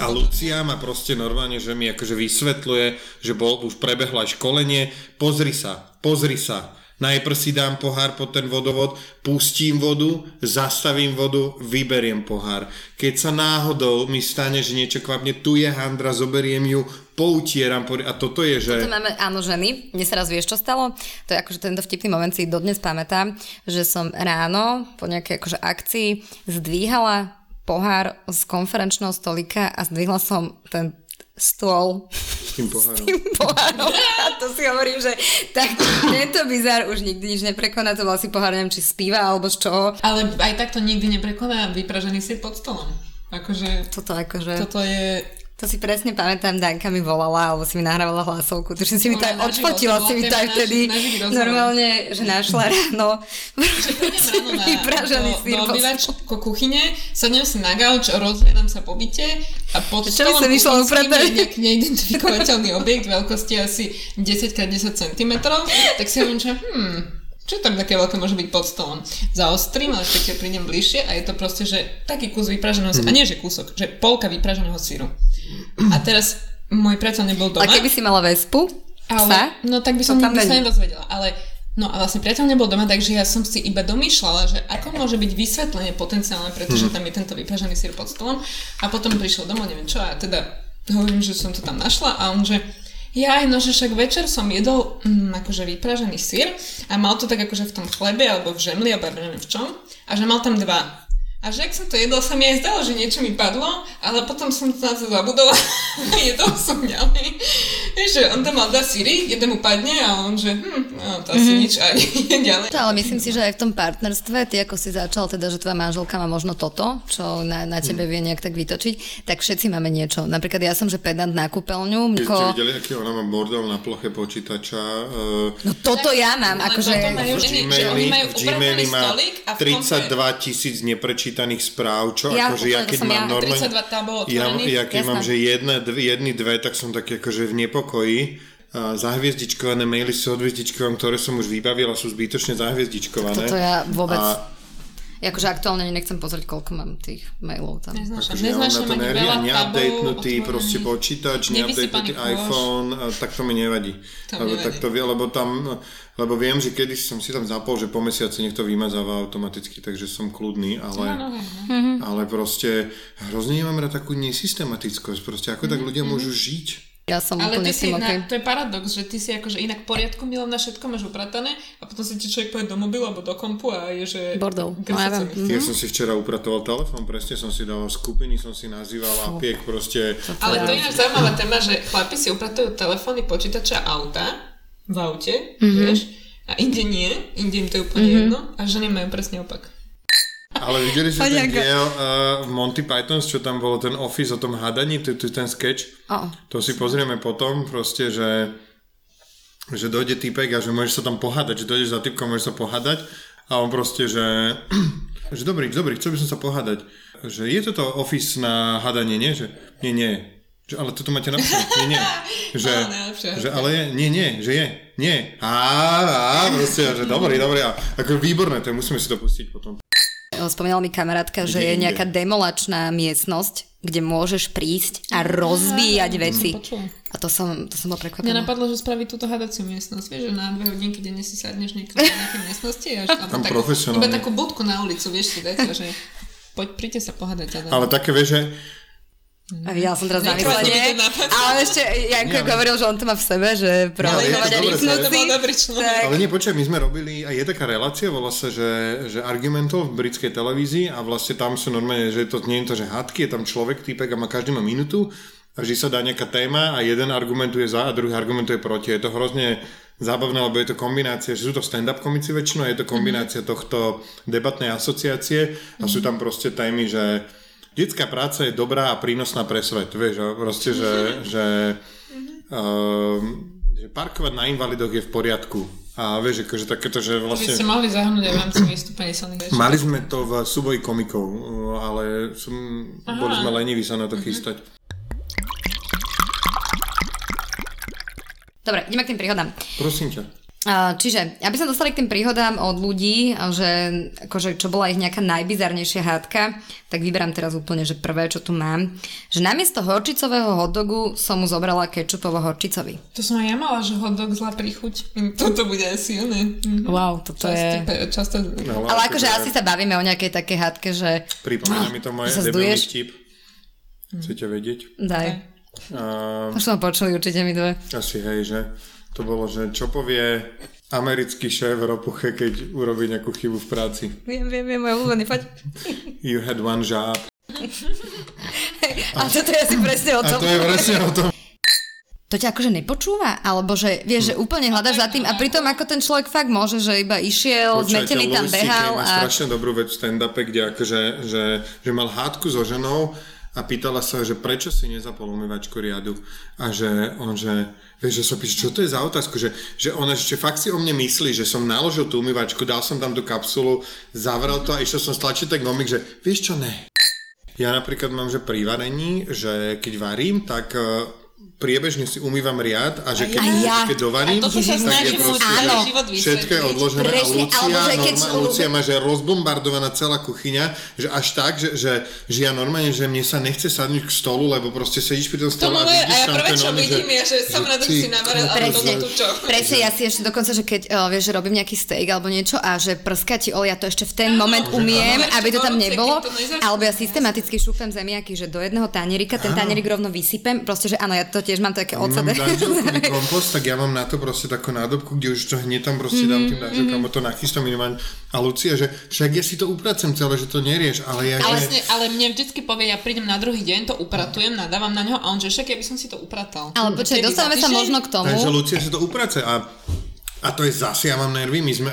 A Lucia ma proste normálne, že mi akože vysvetľuje, že bol, už prebehlo aj školenie, pozri sa, pozri sa, Najprv si dám pohár pod ten vodovod, pustím vodu, zastavím vodu, vyberiem pohár. Keď sa náhodou mi stane, že niečo kvapne, tu je handra, zoberiem ju, poutieram a toto je, že... To máme, áno, ženy. Mne sa raz vieš, čo stalo? To je akože tento vtipný moment si dodnes pamätám, že som ráno po nejakej akože akcii zdvíhala pohár z konferenčného stolika a zdvihla som ten stôl s tým (laughs) pohárom. S tým pohárom. A to si hovorím, že tak tento bizar už nikdy nič neprekoná, to bol pohár, neviem, či spíva alebo z čoho. Ale aj tak to nikdy neprekoná vypražený si pod stolom. Akože... Toto akože... Toto je to si presne pamätám, Danka mi volala, alebo si mi nahrávala hlasovku, tuším si mi to aj odfotila, si mi to aj vtedy normálne, že našla (laughs) ráno. Vypražený sír. Do, obývačko kuchyne, sadnem si na gauč, rozhľadám sa po byte a pod Čo stolom kuchynským je nejaký neidentifikovateľný (laughs) objekt veľkosti asi 10x10 cm, tak si hovorím, že hmm, čo tam také veľké môže byť pod stolom? Zaostrím, ale ešte prídem bližšie a je to proste, že taký kus vypraženého síru, mm. a nie že kúsok, že polka vypraženého síru. A teraz môj priateľ nebol doma. A keby si mala vespu, ale, psa, no tak by som nikdy sa nedozvedela. Ale No a vlastne priateľ nebol doma, takže ja som si iba domýšľala, že ako môže byť vysvetlenie potenciálne, pretože tam je tento vypražený sír pod stolom. A potom prišiel domov, neviem čo, a teda hovorím, že som to tam našla a on že ja aj no, že však večer som jedol mm, akože vypražený sír a mal to tak akože v tom chlebe alebo v žemli alebo neviem v čom a že mal tam dva. A že ak som to jedol, sa mi aj zdalo, že niečo mi padlo, ale potom som to na (laughs) to zabudol a jedol som ďalej. Že on tam mal dva síry, jeden mu padne a on že hm, no, to asi mm-hmm. nič a (laughs) je ďalej. To, ale myslím si, že aj v tom partnerstve, ty ako si začal teda, že tvoja manželka má možno toto, čo na, na tebe vie nejak tak vytočiť, tak všetci máme niečo. Napríklad ja som, že pedant na kúpeľňu. Keď ste videli, aký ona má bordel na ploche počítača? Uh, no toto ja mám, akože... V Gmaili, v Gmaili má 32 tisíc neprečítaných prečítaných správ, čo ja, akože ja keď mám ja, normálne... Ja, ja keď Jasná. mám, že jedne, dve, jedny, dve, tak som tak akože v nepokoji. A zahviezdičkované maily sú odhviezdičkované, ktoré som už vybavila, sú zbytočne zahviezdičkované. Toto ja vôbec... A, Akože aktuálne nechcem pozrieť, koľko mám tých mailov tam. Neznášam, akože neznášam ja ani veľa neupdatenutý proste počítač, neupdatenutý iPhone, a tak to mi nevadí. To lebo, tak to, lebo tam, lebo viem, že kedy som si tam zapol, že po mesiaci nech to vymazáva automaticky, takže som kľudný, ale, no, no, no. ale proste hrozne nemám rád takú nesystematickosť, proste ako tak ľudia môžu žiť. Ja som Ale úplne ty si, okay. na, to je paradox, že ty si akože inak poriadku milom na všetko máš upratané a potom si ti človek povie do mobilu alebo do kompu a je, že... Bordel. No, ja, mm-hmm. ja som si včera upratoval telefón, presne som si dával skupiny, som si nazýval a piek proste... Ale to je ináč zaujímavá téma, že chlapi si upratujú telefóny, počítača, auta v aute, mm-hmm. vieš, a inde nie, inde im to je úplne mm-hmm. jedno a ženy majú presne opak. Ale videli ste ten diel uh, v Monty Python, čo tam bolo ten office o tom hadaní, to je ten sketch. Oh. To si pozrieme potom, proste, že že dojde typek a že môžeš sa tam pohádať, že dojdeš za typkom, môžeš sa pohádať a on proste, že, (clears throat) že dobrý, dobrý, chcel by som sa pohádať. Že je toto office na hadanie, nie? Že nie, nie. Že, ale toto máte napísané. Nie, nie. (laughs) Že, že ale je, nie, nie, že je. Nie. Á, á, proste, že dobrý, dobrý. A, ako výborné, to musíme si to pustiť potom. Spomínala mi kamarátka, že je nejaká demolačná miestnosť, kde môžeš prísť a rozbíjať Aha, veci. A to som, to som bol prekvapená. Mňa napadlo, že spraviť túto hadaciu miestnosť. Vieš, že na dve hodinky denne si sadneš niekde v nejakej miestnosti. Až, Tam tak, Iba takú budku na ulicu, vieš si dať, že poď, príďte sa pohádať. Ale také, vieš, že ja som teraz na myslenie, ale ešte Janko ja, hovoril, že on to má v sebe, že provokovať a rýpnúť si. Ale nie, počkaj, my sme robili, a je taká relácia, volá sa, že, že argumentov v britskej televízii a vlastne tam sú normálne, že to nie je to, že hádky, je tam človek, týpek a má každý má minútu a vždy sa dá nejaká téma a jeden argumentuje za a druhý argumentuje proti. Je to hrozne zábavné, lebo je to kombinácia, že sú to stand-up komici väčšinou, je to kombinácia tohto debatnej asociácie a sú tam proste témy, že detská práca je dobrá a prínosná pre svet, vieš, proste, že, že, uh, že parkovať na invalidoch je v poriadku. A vieš, akože takéto, že vlastne... Vy ste mohli zahrnúť aj v rámci vystúpení silných Mali sme to v súboji komikov, ale som, boli sme leniví sa na to uh-huh. chystať. Dobre, ideme k tým príhodám. Prosím ťa. Čiže, aby sa dostali k tým príhodám od ľudí, že akože, čo bola ich nejaká najbizarnejšia hádka, tak vyberám teraz úplne, že prvé, čo tu mám, že namiesto horčicového hotdogu som mu zobrala kečupovo horčicový. To som aj ja mala, že hotdog zlá príchuť. Toto bude aj silné. Mhm. Wow, toto Časti, je... často... No, Ale akože asi sa bavíme o nejakej takej hádke, že... Pripomína mi to moje debilný vtip. Chcete vedieť? Daj. Uh, Už sme počuli určite my dve. asi hej, že to bolo, že čo povie americký šéf Ropuche, keď urobí nejakú chybu v práci. Viem, viem, viem, môj obľúbený, poď. You had one job. A toto je asi presne o A tom. to je presne o tom. To ťa akože nepočúva? Alebo že vieš, že úplne hľadaš za tým a pritom ako ten človek fakt môže, že iba išiel, zmetený tam behal má a... strašne dobrú vec v stand-upe, kde akože, že, že mal hádku so ženou a pýtala sa, že prečo si nezapol umývačku riadu. A že on, že vieš, že sa píše, čo to je za otázku, že, že ona ešte fakt si o mne myslí, že som naložil tú umývačku, dal som tam tú kapsulu, zavrel to a išiel som stlačiť tak gomik, že vieš čo, ne. Ja napríklad mám, že pri varení, že keď varím, tak eh, priebežne si umývam riad a že keď, Aj ja. keď dovarím, A sa tak je proste, život všetko je odložené a Lucia, norma, Lucia má, že rozbombardovaná celá kuchyňa, že až tak, že, že, že ja normálne, že mne sa nechce sadnúť k stolu, lebo proste sedíš pri tom To stole a moje, a vidíš ja tam prvé, čo vidím, je, že som rada, si navaril, ale tu čo. presne, ja si ešte dokonca, že keď uh, vieš, že robím nejaký steak alebo niečo a že prská ti olej, ja to ešte v ten Áno, moment umiem, áno, aby to tam nebolo, to alebo ja systematicky šúpem zemiaky, že do jedného tanierika ten tanierik rovno vysypem, proste, že áno, ja to tiež mám také Mám odsadené. dažďovkový (laughs) kompost, tak ja mám na to proste takú nádobku, kde už to hneď tam proste dám tým dažďovkom, mm to nachystám minimálne. A Lucia, že však ja si to upracem celé, že to nerieš, ale ja, Ale, že... vlastne, ale mne vždycky povie, ja prídem na druhý deň, to upratujem, nadávam na ňo a on, že však ja by som si to upratal. Ale počkaj, dostávame sa možno k tomu. Takže Lucia si to uprace a a to je zase, ja mám nervy, my sme,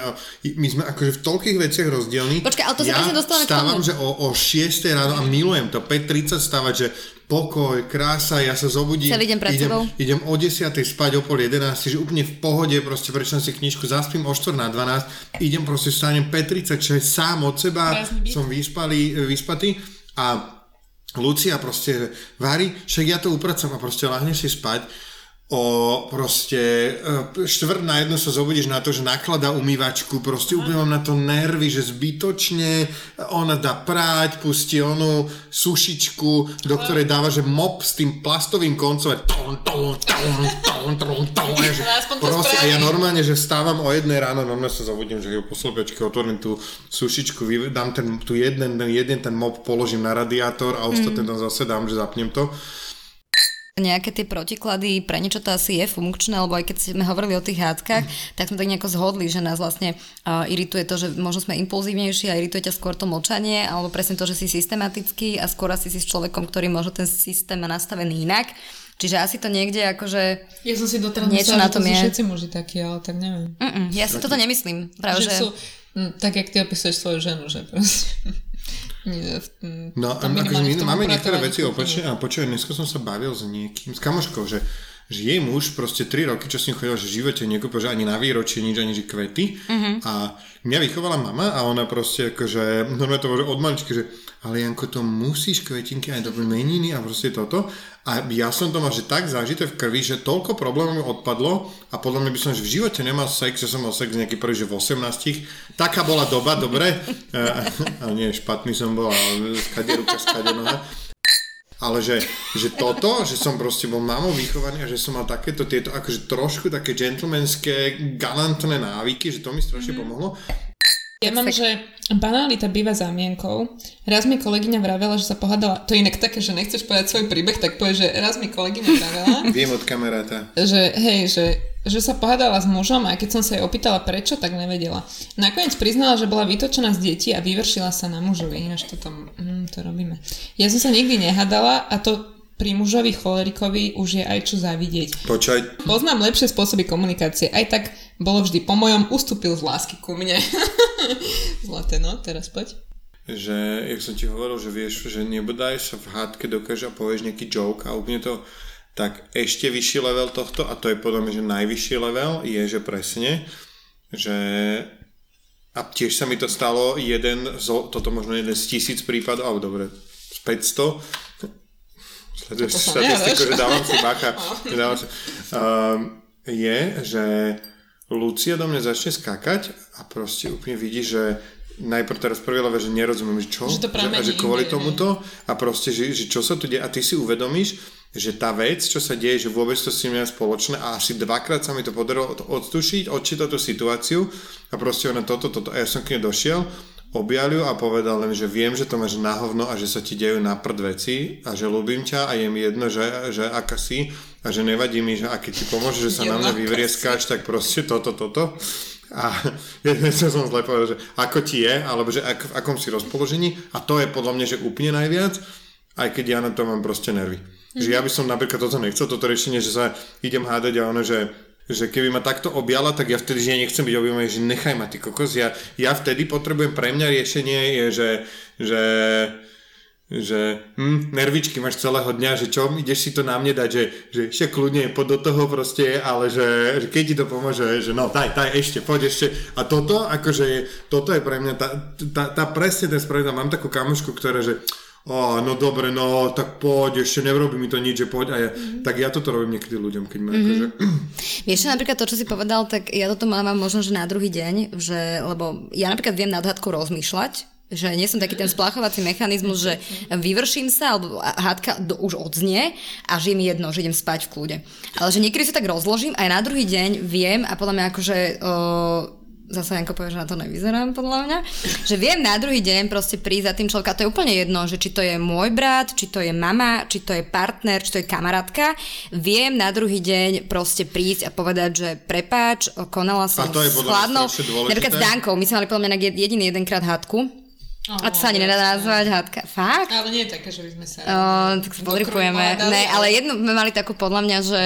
my sme akože v toľkých veciach rozdielní. Počkaj, ale to sa ja presne dostávame k stávam, tomu. že o, o 6 ráno a milujem to, 5.30 stávať, že pokoj, krása, ja sa zobudím. Celý deň pred idem, sebou. idem o 10. spať, o pol 11, že úplne v pohode, proste prečítam si knižku, zaspím o 4 na 12, idem proste vstanem 5.36 sám od seba, som vyspalý, vyspatý a Lucia proste varí, však ja to upracam a proste lahne si spať o proste e, štvrt na jedno sa zobudíš na to, že nakladá umývačku, proste úplne mám na to nervy, že zbytočne ona dá práť, pustí onu sušičku, do ktorej dáva, že mop s tým plastovým koncom a ton, ton, ton, ton, ton, ton, a že proste, a ja normálne, že stávam o jednej ráno, normálne sa zobudím, že ju poslopiačke otvorím tú sušičku, dám ten, tu jeden, ten jeden ten mop položím na radiátor a ostatné tam zase dám, že zapnem to. Nejaké tie protiklady, pre niečo to asi je funkčné, lebo aj keď sme hovorili o tých hádkach, tak sme tak nejako zhodli, že nás vlastne uh, irituje to, že možno sme impulzívnejší a irituje ťa skôr to mlčanie, alebo presne to, že si systematický a skôr asi si s človekom, ktorý možno ten systém má nastavený inak. Čiže asi to niekde akože... Ja som si doteraz Niečo myslela, na že to tom sú je. všetci muži takí, ale tak neviem. Mm-mm, ja si toto nemyslím. Práve, že že... sú, mm, tak jak ty opisuješ svoju ženu, že proste... V- No, akože my máme niektoré veci opačne a počujem, dneska som sa bavil s niekým, s kamoškou, že, že jej muž proste 3 roky, čo s ním chodil, že v živote nekúpil, že ani na výročie nič, ani že kvety. Uh-huh. A mňa vychovala mama a ona proste akože, normálne to bolo že od maličky, že ale Janko, to musíš kvetinky aj do meniny a proste toto. A ja som to mal, že tak zažité v krvi, že toľko problémov mi odpadlo a podľa mňa by som že v živote nemal sex, že som mal sex nejaký prvý, že v 18. Taká bola doba, dobre. (laughs) Ale nie, špatný som bol, ale skade ruka, skade noha. Ale že, že toto, že som proste bol mamou vychovaný a že som mal takéto tieto akože trošku také gentlemanské, galantné návyky, že to mi strašne pomohlo. Ja mám, že banalita býva zámienkou. Raz mi kolegyňa vravela, že sa pohádala, to je inak také, že nechceš povedať svoj príbeh, tak povie, že raz mi kolegyňa vravela, (laughs) Viem od kamaráta. že hej, že, že sa pohádala s mužom a keď som sa jej opýtala prečo, tak nevedela. Nakoniec priznala, že bola vytočená z detí a vyvršila sa na mužovi, ináč to tam, hm, to robíme. Ja som sa nikdy nehádala a to pri mužovi cholerikovi už je aj čo závidieť. Počať, Poznám lepšie spôsoby komunikácie. Aj tak bolo vždy po mojom, ustúpil z lásky ku mne. (laughs) Zlaté, no, teraz poď. že, jak som ti hovoril, že vieš, že nebodaj sa v hádke dokáže a povieš nejaký joke a úplne to tak ešte vyšší level tohto a to je podľa mňa, že najvyšší level je, že presne, že a tiež sa mi to stalo jeden, zo, toto možno jeden z tisíc prípadov, alebo dobre, z 500, sleduješ nedáš. že dávam si bacha, (laughs) že dávam si, um, je, že Lucia do mňa začne skákať a proste úplne vidí, že najprv teraz prvý level, že nerozumiem, že čo? Že to že, že kvôli tomuto? a proste, že, že čo sa tu deje? A ty si uvedomíš, že tá vec, čo sa deje, že vôbec to s tým nemá spoločné a asi dvakrát sa mi to podarilo odtušiť, odčítať tú situáciu a proste ona toto, toto. A ja som k nej došiel objavil a povedal len, že viem, že to máš na hovno a že sa ti dejú na prd veci a že ľúbim ťa a je mi jedno, že, že aká si a že nevadí mi, že aké ti pomôže, že sa na mňa vyvrieskáš, tak proste toto, toto. A (laughs) sa som zle povedal, že ako ti je, alebo že ak, v akom si rozpoložení a to je podľa mňa, že úplne najviac, aj keď ja na to mám proste nervy. Mm-hmm. Že ja by som napríklad toto nechcel, toto riešenie, že sa idem hádať a ono, že že keby ma takto objala, tak ja vtedy, že nechcem byť objavovaný, že nechaj ma ty kokos. Ja, ja vtedy potrebujem, pre mňa riešenie je, že, že že hm, nervičky máš celého dňa, že čo, ideš si to na mne dať, že, že ešte kľudne poď do toho proste, ale že, že keď ti to pomôže, že no daj, daj ešte, poď ešte. A toto, akože, toto je pre mňa tá, tá, tá presne ten spravedlná, mám takú kamošku, ktorá, že o, no dobre, no tak poď, ešte neurobí mi to nič, že poď a ja, mm-hmm. tak ja toto robím niekedy ľuďom, keď ma mm-hmm. akože... (clears throat) Vieš, napríklad to, čo si povedal, tak ja toto mám možno, že na druhý deň, že, lebo ja napríklad viem nad hádkou rozmýšľať, že nie som taký ten spláchovací mechanizmus, že vyvrším sa, alebo hádka do, už odznie a že mi jedno, že idem spať v kľude. Ale že niekedy sa tak rozložím aj na druhý deň viem a podľa mňa akože uh, zase Janko povie, že na to nevyzerám podľa mňa, že viem na druhý deň proste prísť za tým človeka, to je úplne jedno, že či to je môj brat, či to je mama, či to je partner, či to je kamarátka, viem na druhý deň proste prísť a povedať, že prepáč, konala som a to je s chladnou, napríklad s Dankou, my sme mali podľa mňa jediný jedenkrát hádku, Oh, a to sa ani nedá nazvať hádka. Fakt? Ale nie je také, že by sme sa... Oh, tak sa podripujeme. Ne, ale jednu sme mali takú podľa mňa, že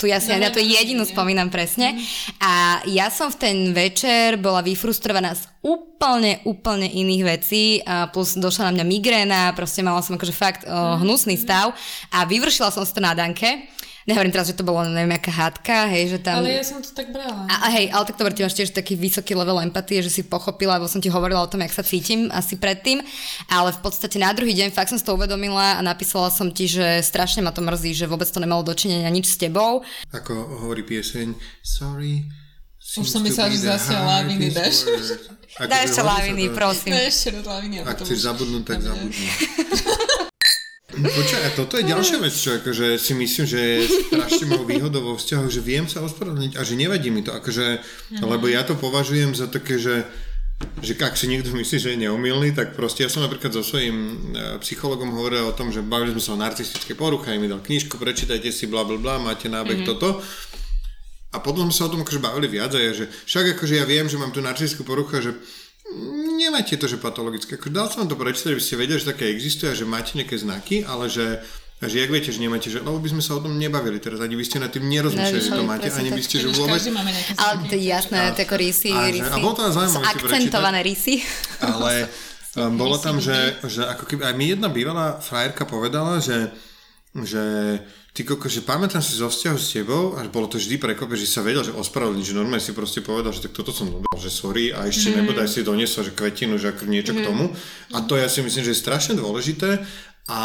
tu ja si no, ja to jedinú spomínam presne. A ja som v ten večer bola vyfrustrovaná z úplne, úplne iných vecí a plus došla na mňa migréna, proste mala som akože fakt oh, hnusný stav a vyvršila som to na danke. Nehovorím teraz, že to bolo neviem aká hádka, hej, že tam... Ale ja som to tak brala. A, a hej, ale tak to ty máš tiež taký vysoký level empatie, že si pochopila, lebo som ti hovorila o tom, jak sa cítim asi predtým, ale v podstate na druhý deň fakt som si to uvedomila a napísala som ti, že strašne ma to mrzí, že vôbec to nemalo dočinenia nič s tebou. Ako hovorí pieseň, sorry, už som myslela, že zase laviny dáš. Daj ešte laviny, prosím. Daj ešte laviny. Ak chceš zabudnúť, tak zabudnúť. (laughs) Počkaj, a toto je ďalšia vec, čo akože si myslím, že je strašne mojou výhodou vo vzťahu, že viem sa ospravedlniť a že nevadí mi to, akože, lebo ja to považujem za také, že že ak si niekto myslí, že je neumilný, tak proste ja som napríklad so svojím e, psychologom hovoril o tom, že bavili sme sa o narcistickej poruche, aj mi dal knižku, prečítajte si bla bla bla, máte nábeh mm-hmm. toto. A potom sme sa o tom akože bavili viac a ja, že však akože ja viem, že mám tu narcistickú poruchu, že nemáte to, že patologické. Ako dal som vám to prečítať, aby ste vedeli, že také existuje a že máte nejaké znaky, ale že a že jak viete, že nemáte, že, lebo by sme sa o tom nebavili teraz, ani by ste na tým nerozmýšľali, že to máte, ani by ste, že vôbec... Ale to je jasné, je ako rysy, a, rysy. A bolo tam zaujímavé akcentované rysy. Ale um, bolo tam, že, že ako keby, aj mi jedna bývalá frajerka povedala, že, že ty koko, že pamätám si zo vzťahu s tebou, až bolo to vždy prekvapivé, že sa vedel, že ospravedlniť, že normálne si proste povedal, že tak toto som dal, že sorry a ešte mm. nebodaj si doniesol, že kvetinu, že niečo mm. k mhm. tomu. A to ja si myslím, že je strašne dôležité a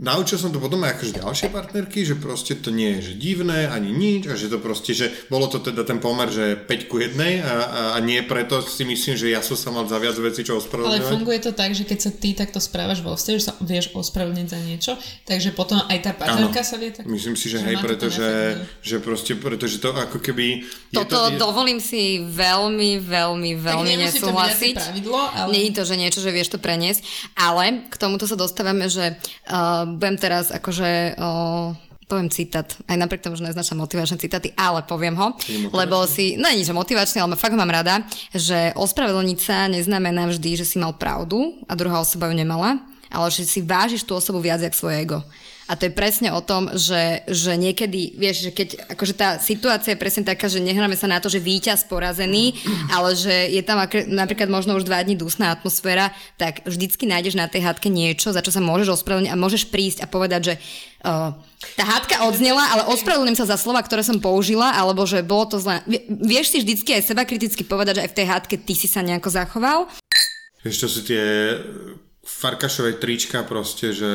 Naučil som to potom aj akože ďalšie partnerky, že proste to nie je že divné ani nič a že to proste, že bolo to teda ten pomer, že 5 ku 1 a, a, a nie preto si myslím, že ja som sa mal za viac veci, čo ospravedlňovať. Ale funguje to tak, že keď sa ty takto správaš vo vzťahu, že sa vieš ospravedlniť za niečo, takže potom aj tá partnerka ano, sa vie tak... Myslím si, že, že hej, pretože, že proste, pretože to ako keby... Toto to, je... dovolím si veľmi, veľmi, veľmi nesúhlasiť. To pravidlo, ale... Nie je to, že niečo, že vieš to preniesť, ale k tomuto sa dostávame, že uh, budem teraz akože... O, poviem citát, aj napriek tomu, že neznačam motivačné citáty, ale poviem ho, lebo si, no nie, že motivačný, ale fakt ho mám rada, že ospravedlniť sa neznamená vždy, že si mal pravdu a druhá osoba ju nemala, ale že si vážiš tú osobu viac jak svoje ego. A to je presne o tom, že, že niekedy, vieš, že keď akože tá situácia je presne taká, že nehráme sa na to, že víťaz porazený, ale že je tam napríklad možno už dva dní dusná atmosféra, tak vždycky nájdeš na tej hádke niečo, za čo sa môžeš ospravedlniť a môžeš prísť a povedať, že uh, tá hádka odznela, ale ospravedlňujem sa za slova, ktoré som použila, alebo že bolo to zlé. Vieš si vždycky aj seba kriticky povedať, že aj v tej hádke ty si sa nejako zachoval? Vieš, to sú tie farkašové trička proste, že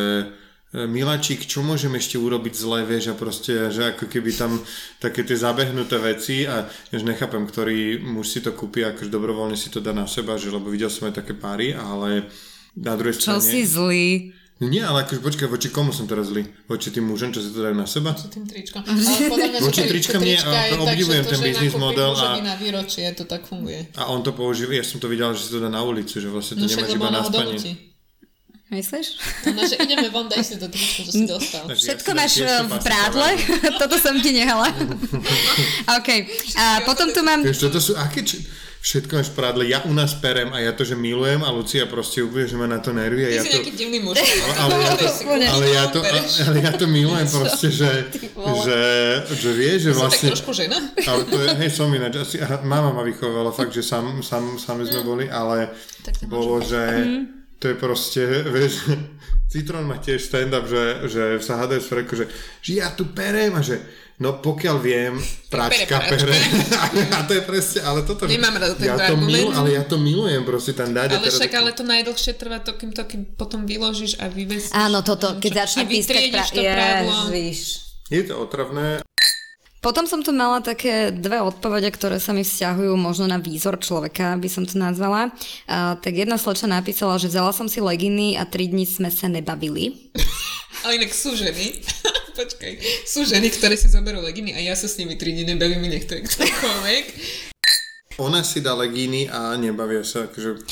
e, Miláčik, čo môžem ešte urobiť zle, vieš, a proste, že ako keby tam také tie zabehnuté veci a že nechápem, ktorý muž si to kúpi, akože dobrovoľne si to dá na seba, že lebo videl som aj také páry, ale na druhej Čo strane... si zlý? No nie, ale akože počkaj, voči komu som teraz zlý? Voči tým mužom, čo si to dajú na seba? tým tričkom. (laughs) Mňa, Voči tričkám nie, a obdivujem ten kúpi model a- na výročie, to tak funguje. A on to používa, ja som to videl, že si to dá na ulicu, že vlastne to No však, nemáš iba na spanie. Myslíš? No, že ideme von, daj si to tričko, čo si dostal. Takže ja Všetko dám máš eh, to v prádle? (laughs) Toto som ti nehala. (laughs) OK. A potom tu mám... Vieš, toto sú, aké č- všetko máš v prádle, ja u nás perem a ja to, že milujem a Lucia proste úplne, že ma na to nervuje. Ty Ja si to, nejaký divný muž. ale, ja to, ale, ja to, ale ja to milujem proste, že, že, že vieš, že Som tak vlastne... trošku žena. Ale to je, hej, som ináč, asi, mama ma vychovala fakt, že sam, sam, sami sme boli, ale bolo, že to je proste, (laughs) vieš, Citrón má tiež stand-up, že, že sa hádajú s Freku, že, že ja tu perem a že no pokiaľ viem, pračka Pere pere. (laughs) a to je presne, ale toto... Nemám rada tento ja to argument. milu, ale ja to milujem proste tam dať. Ale však ale to najdlhšie trvá to, kým to kým potom vyložíš a vyvesíš. Áno, toto, keď začne A pískať vytriediš to. Ježiš. Je to otravné. Potom som tu mala také dve odpovede, ktoré sa mi vzťahujú možno na výzor človeka, by som to nazvala. Uh, tak jedna slečna napísala, že vzala som si leginy a tri dní sme sa nebavili. Ale inak sú ženy, (laughs) počkaj, sú ženy, ktoré si zoberú leginy a ja sa s nimi tri dní nebavím, nech to je ktokoľvek. Ona si dá legíny a nebavia sa, akože...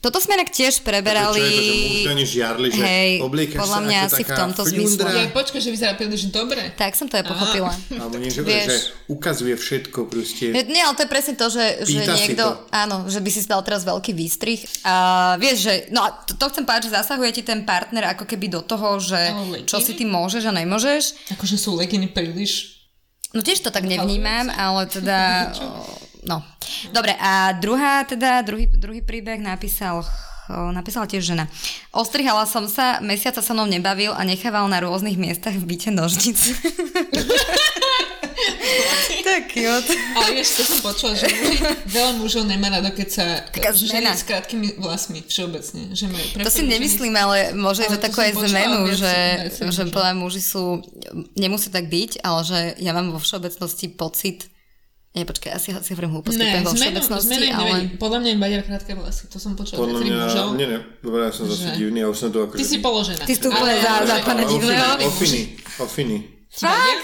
Toto sme inak tiež preberali. Čo je to, že žiarli, že Hej, podľa mňa asi v tomto fľundra. zmysle. Ja počkaj, že vyzerá príliš dobre. Tak som to aj pochopila. (laughs) Alebo nie, že, ukazuje všetko proste. Nie, Nie, ale to je presne to, že, že niekto, to. áno, že by si dal teraz veľký výstrih. A vieš, že, no a to, to chcem povedať, že zasahuje ti ten partner ako keby do toho, že čo si ty môžeš a nemôžeš. Akože sú leginy príliš... No tiež to tak nevnímam, ale teda, (laughs) no. Dobre, a druhá, teda, druhý, druhý príbeh napísal napísala tiež žena. Ostrihala som sa, mesiaca sa mnou nebavil a nechával na rôznych miestach v byte nožnice. (laughs) tak cute. Ale vieš, to som počula, že muži, veľa mužov nemá rado, keď sa Taká ženy s krátkými vlasmi všeobecne. Že majú To si nemyslím, ale môže Ale ísť o to takú aj zmenu, že, že podľa muži sú, nemusí tak byť, ale že ja mám vo všeobecnosti pocit, nie, počkaj, asi, asi hovorím hlúposti, Ne, vo všeobecnosti, zmenu ale... Podľa mňa im vadia krátke vlasy. To som počula Podľa mňa, mužov. nie, ne, dobre, ja som zase Že- divný, ja už som tu akože... Ty si položená. Ty si tu úplne za- za pána divného. Ofiny, ofiny. Vadia?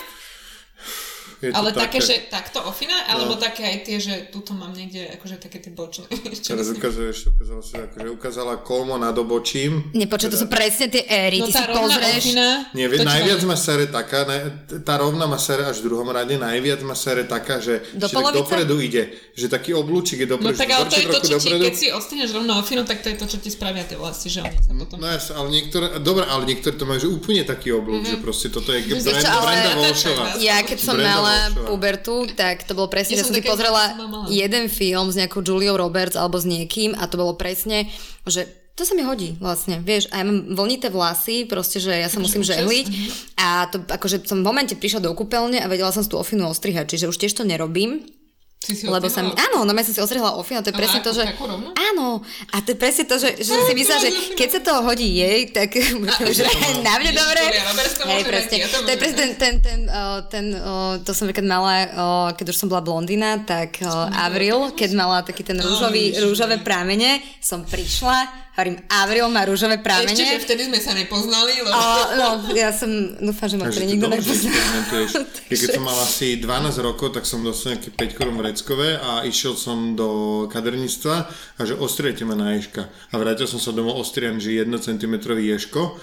Je Ale také, také, že takto ofina, alebo No. také aj tie, že tuto mám niekde, akože také tie bočné. (laughs) Teraz myslím? ukazuješ, ukázala si, akože ukázala kolmo nad obočím. Nepočuť, to sú presne tie éry, No ty si pozrieš... ofina, Nie, vie, najviac ma sere taká, naj, tá rovná ma sere až v druhom rade, najviac ma sere taká, že Do ešte tak polovice? dopredu ide, že taký oblúčik je No dopredu, tak ale to je to, čo ti, keď si odstíneš rovno ofinu, tak to je to, čo ti spravia tie vlasy, že oni sa potom... No jasne, ale niektoré, dobre, ale niektoré to majú, že úplne taký oblúk, že proste toto je Brenda, Volšová. Ja keď som Brenda mala Volšová. pubertu, tak to bolo presne, že Ja som som si pozrela jeden film s nejakou Juliou Roberts alebo s niekým a to bolo presne, že to sa mi hodí vlastne, vieš, a ja mám vlnité vlasy, proste, že ja sa musím účes, žehliť mhm. a to akože som v momente prišla do kúpeľne a vedela som si tú ofinu ostrihať, čiže už tiež to nerobím, Si si lebo sa mi, áno, no ja som si ostrihla ofinu, to je presne to, že... Áno, a to je presne to, že, že si myslela, že keď sa to hodí jej, tak (laughs) že (laughs) na mňa dobre. Hej, presne. to je presne ten, ten, ten, ten to som keď mala, keď už som bola blondína, tak Avril, keď mala taký ten rúžový, rúžové prámene, som prišla, hovorím, Avril má rúžové Ešte, že vtedy sme sa nepoznali, lebo... A, no, ja som, dúfam, že ma Takže pre ty nikto dobre, že si nepozná. pamätuješ. Ja (laughs) keď som mal asi 12 rokov, tak som dostal nejaké 5 korun vreckové a išiel som do kaderníctva a že ostriete ma na ješka. A vrátil som sa domov ostrian, že 1 cm ješko.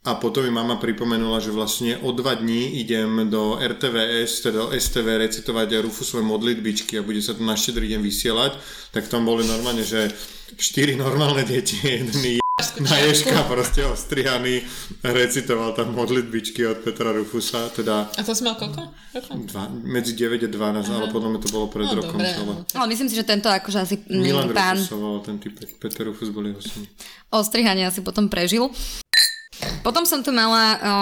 A potom mi mama pripomenula, že vlastne o dva dní idem do RTVS, teda do STV recitovať Rufusové modlitbičky a bude sa to na štedrý deň vysielať. Tak tam boli normálne, že 4 normálne deti, jeden je na Ježka proste ostrihaný recitoval tam modlitbičky od Petra Rufusa, teda A to si mal koľko? Dva, medzi 9 a 12, ale podľa mňa to bolo pred No, rokom dobre. celé. Ale myslím si, že tento akože asi mm, Milan pán Rufus sa volal ten typ, Peter Rufus bol jeho syn. ostrihanie asi potom prežil. Potom som tu mala o,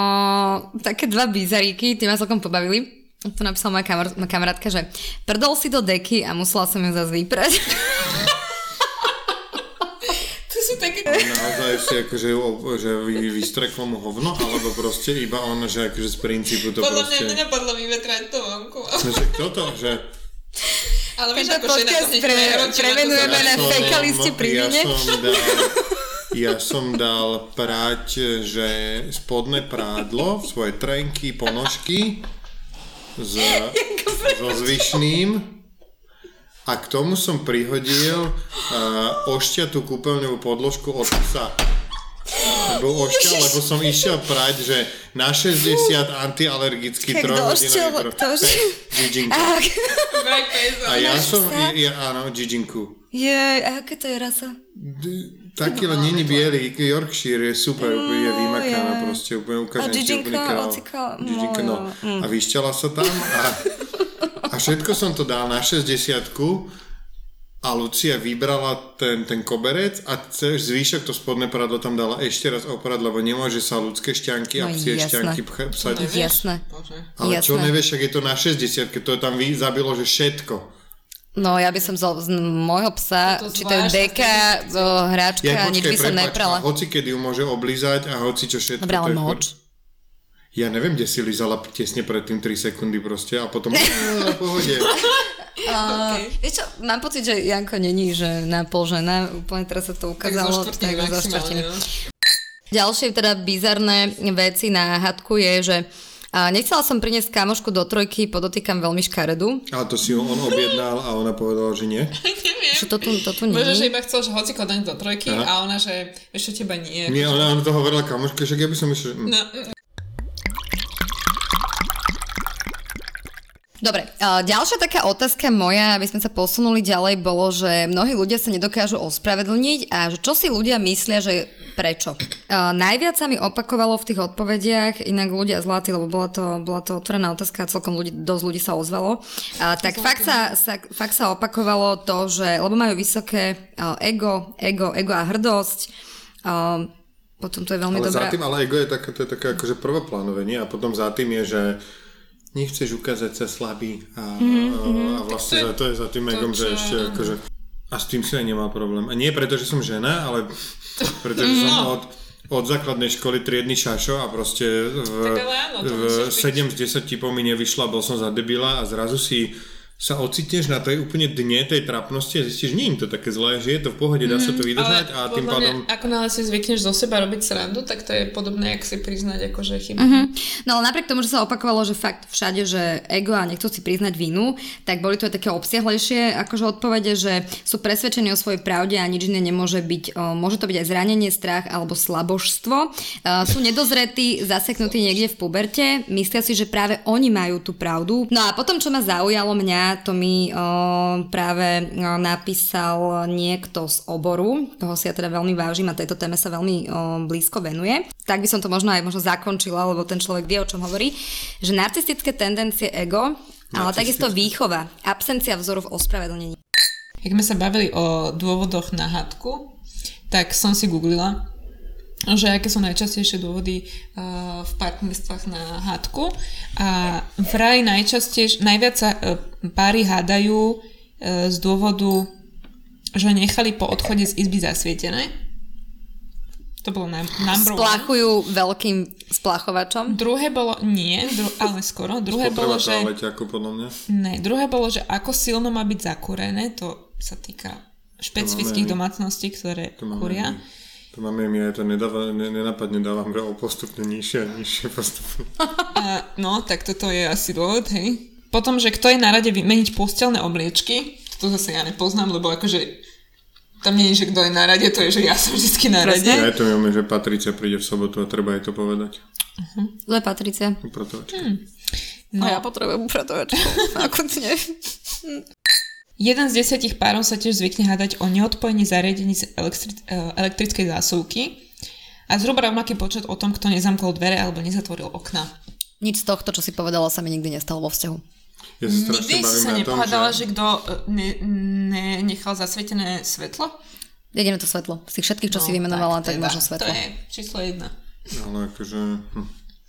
také dva bizaríky, tie ma celkom pobavili. Tu napísala moja kamar- kamarátka, že prdol si do deky a musela som ju zase vyprať. To sú také... naozaj si akože, že vy, vystreklo mu hovno, alebo proste iba on, že akože z princípu to Podľa proste... mňa nenapadlo vyvetrať to vonku. No, že kto to, že... Ale vieš, ako žena to podcast hneď pre- to prevenujeme na fekalisti pri ja vine. som dal, ja som dal prať, že spodné prádlo, svoje trenky, ponožky s, so zvyšným. A k tomu som prihodil uh, ošťatú kúpeľňovú podložku od psa. Bol ošťa, lebo som išiel prať, že na 60 antialergický trojhodinový Black face, A ja som, ja, áno, Giginku. Jej, a aké to je rasa? D- Taký len není biely, Yorkshire je super, úplne je vymakaná je. proste, úplne ukážem A ti Gigginka, úplne král. ocika, Gigginka, no. moja, A vyšťala sa tam a, (laughs) a všetko som to dal na 60 a Lucia vybrala ten, ten koberec a ce- zvýšok to spodné pradlo tam dala ešte raz oprať, lebo nemôže sa ľudské šťanky a No psie jasné. šťanky psať. Jasné. Bože. Ale čo jasné. nevieš, ak je to na 60, keď to tam vy, zabilo, že všetko. No ja by som z, z môjho psa, To či to je deka, o, hračka, Ja, nič by som neprala. hoci kedy ju môže oblízať a hoci čo všetko. Dobre, ale to je moč. Ja neviem, kde si lízala tesne predtým 3 sekundy proste a potom (laughs) na pohode. (laughs) Uh, vieš čo, mám pocit, že Janko není, že na pol žena, úplne teraz sa to Tak zo ukázalo. štvrtiny zo štvrtiny. no. Ďalšie teda bizarné veci na hadku je, že a nechcela som priniesť kamošku do trojky, podotýkam veľmi škaredu. A to si on objednal a ona povedala, že nie. (laughs) Neviem. Že to tu, to tu nie Možno, že iba chcel, že hoci dať do trojky Aha. a ona, že čo, teba nie. Nie, ona, ona to hovorila kamoške, že ja by som išiel... No, Dobre, ďalšia taká otázka moja, aby sme sa posunuli ďalej, bolo, že mnohí ľudia sa nedokážu ospravedlniť a že čo si ľudia myslia, že prečo. Najviac sa mi opakovalo v tých odpovediach, inak ľudia zlatí, lebo bola to, bola to otvorená otázka a celkom ľudí, dosť ľudí sa ozvalo. A, tak fakt sa, sa, fakt sa opakovalo to, že lebo majú vysoké ego, ego, ego a hrdosť. Potom to je veľmi Ale dobrá... za tým, ale ego je také, to je také akože prvoplánové, nie? A potom za tým je, že nechceš ukázať sa slabý a, a, a vlastne za, to je za tým egom, že ešte akože a s tým si aj nemá problém. A nie preto, že som žena, ale (laughs) preto, že som No. od, od základnej školy triedny šašo a proste v, áno, to v musíš 7 z byť. 10 typov mi nevyšla, bol som za debila a zrazu si sa ocitneš na tej úplne dne tej trapnosti a zistíš, nie je to také zlé, že je to v pohode, dá sa to vydržať a tým podľa pádom... mňa, ako náhle si zvykneš zo seba robiť srandu, tak to je podobné, jak si priznať akože chybu. Mhm. No ale napriek tomu, že sa opakovalo, že fakt všade, že ego a nechcú si priznať vinu, tak boli to aj také obsiahlejšie akože odpovede, že sú presvedčení o svojej pravde a nič iné nemôže byť, môže to byť aj zranenie, strach alebo slabožstvo. O, sú nedozretí, zaseknutí niekde v puberte, myslia si, že práve oni majú tú pravdu. No a potom, čo ma zaujalo mňa, to mi o, práve o, napísal niekto z oboru, toho si ja teda veľmi vážim a tejto téme sa veľmi o, blízko venuje. Tak by som to možno aj možno zakončila, lebo ten človek vie, o čom hovorí, že narcistické tendencie ego, ale takisto výchova, absencia vzoru v ospravedlnení. Jak sme sa bavili o dôvodoch na hadku, tak som si googlila, že aké sú najčastejšie dôvody uh, v partnerstvách na hádku. A vraj najčastejšie, najviac sa uh, páry hádajú uh, z dôvodu, že nechali po odchode z izby zasvietené. To bolo num- number one. Splachujú veľkým splachovačom. Druhé bolo, nie, dru- ale skoro. Druhé bolo, že... Leťaku, podľa mňa. Ne, druhé bolo, že ako silno má byť zakúrené, to sa týka špecifických domácností, ktoré To máme, kúria. To máme my, aj to nedáva, ne, nenapadne dávam veľa postupne nižšie a nižšie postupne. A, (laughs) no, tak toto je asi dôvod, hej. Potom, že kto je na rade vymeniť postelné obliečky, to zase ja nepoznám, lebo akože tam nie je, že kto je na rade, to je, že ja som vždy na rade. Ja to vieme, že Patricia príde v sobotu a treba aj to povedať. Zle, Patricia. Upratovačka. No, A ja potrebujem upratovačku. (laughs) Ako ne. Jeden z desiatich párov sa tiež zvykne hádať o neodpojení zariadení z elektri- e, elektrickej zásuvky a zhruba rovnaký počet o tom, kto nezamkol dvere alebo nezatvoril okna. Nič z tohto, čo si povedala, sa mi nikdy nestalo vo vzťahu. Ja sa Nikdy si sa nepohádala, že... že, kto e, ne, ne, nechal zasvietené svetlo? Jediné to svetlo. Z tých všetkých, čo si vymenovala, tak, teda, možno svetlo. To je číslo jedna. Ale akože... Hm.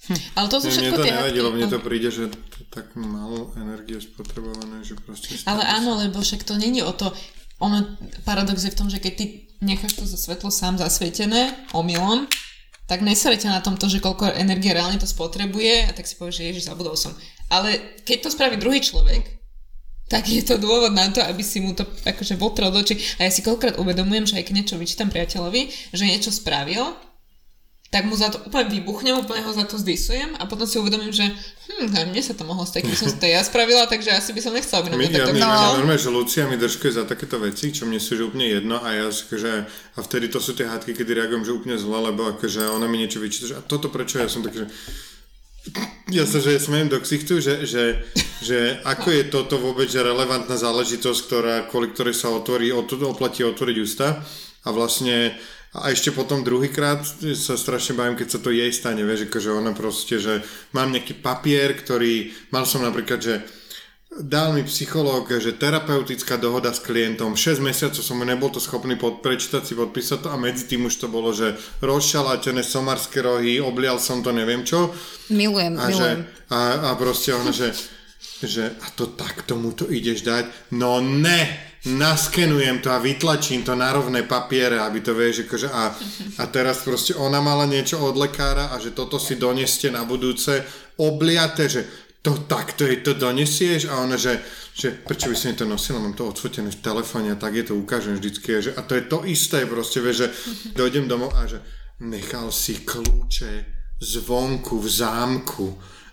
Ale to sú Mne, mne všetko to tie lebo mne to príde, že to tak málo energie spotrebované, že proste... Ale áno, lebo však to není o to, ono, paradox je v tom, že keď ty necháš to svetlo sám zasvietené omylom, tak neserete na tomto, že koľko energie reálne to spotrebuje a tak si povieš, že ježiš, zabudol som. Ale keď to spraví druhý človek, tak je to dôvod na to, aby si mu to akože votrel do očí. A ja si koľkokrát uvedomujem, že aj keď niečo vyčítam priateľovi, že niečo spravil, tak mu za to úplne vybuchnem, úplne ho za to zdisujem a potom si uvedomím, že hm, mne sa to mohlo stať, keby som to ja spravila, takže asi by som nechcela, aby na mňa ja, takto my, no. ja normálne, že Lucia mi držkuje za takéto veci, čo mne sú že úplne jedno a ja že a vtedy to sú tie hádky, kedy reagujem, že úplne zle, lebo akože ona mi niečo vyčíta, že a toto prečo, ja som taký, že ja sa že smejem do ksichtu, že, že, že ako je toto vôbec že relevantná záležitosť, ktorá, kvôli ktorej sa otvorí, oplatí otvoriť ústa? A vlastne a ešte potom druhýkrát sa strašne bavím, keď sa to jej stane, vieš, akože ona proste, že mám nejaký papier, ktorý, mal som napríklad, že dal mi psychológ, že terapeutická dohoda s klientom, 6 mesiacov som nebol to schopný pod, prečítať si, podpísať to a medzi tým už to bolo, že rozšalátené somarské rohy, oblial som to, neviem čo. Milujem, a milujem. Že, a, a proste ona, že, že a to tak tomu to ideš dať? No ne! naskenujem to a vytlačím to na rovné papiere, aby to vieš, akože a, a teraz proste ona mala niečo od lekára a že toto si doneste na budúce obliate, že to takto jej to donesieš a ona, že, že prečo by som to nosila, mám to odfotené v telefóne a tak je to ukážem vždycky. Že, a to je to isté proste, vieš, že dojdem domov a že nechal si kľúče zvonku v zámku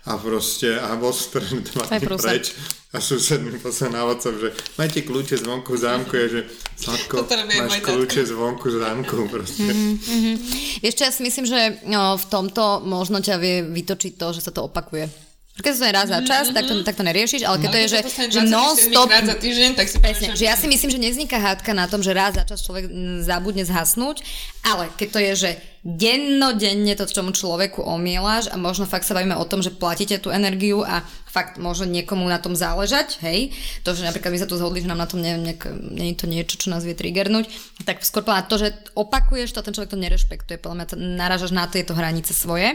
a proste a dva dní preč a sused mi poslal na WhatsApp, že majte kľúče zvonku zámku je, že Sladko, máš kľúče zvonku zámku proste. Mm-hmm. Ešte ja si myslím, že no, v tomto možno ťa vie vytočiť to, že sa to opakuje. Keď to raz za čas, mm-hmm. tak, to, tak to neriešiš, ale keď no, to je, že, že non-stop... za týždeň, tak si Presne, že ja si myslím, že nevzniká hádka na tom, že raz za čas človek zabudne zhasnúť, ale keď to je, že dennodenne to čomu človeku omieláš a možno fakt sa bavíme o tom, že platíte tú energiu a fakt môže niekomu na tom záležať, hej, to, že napríklad my sa tu zhodli, že nám na tom nie, nie, nie je to niečo, čo nás vie triggernúť, tak skôr na to, že opakuješ to, ten človek to nerešpektuje, podľa mňa to narážaš na tieto hranice svoje.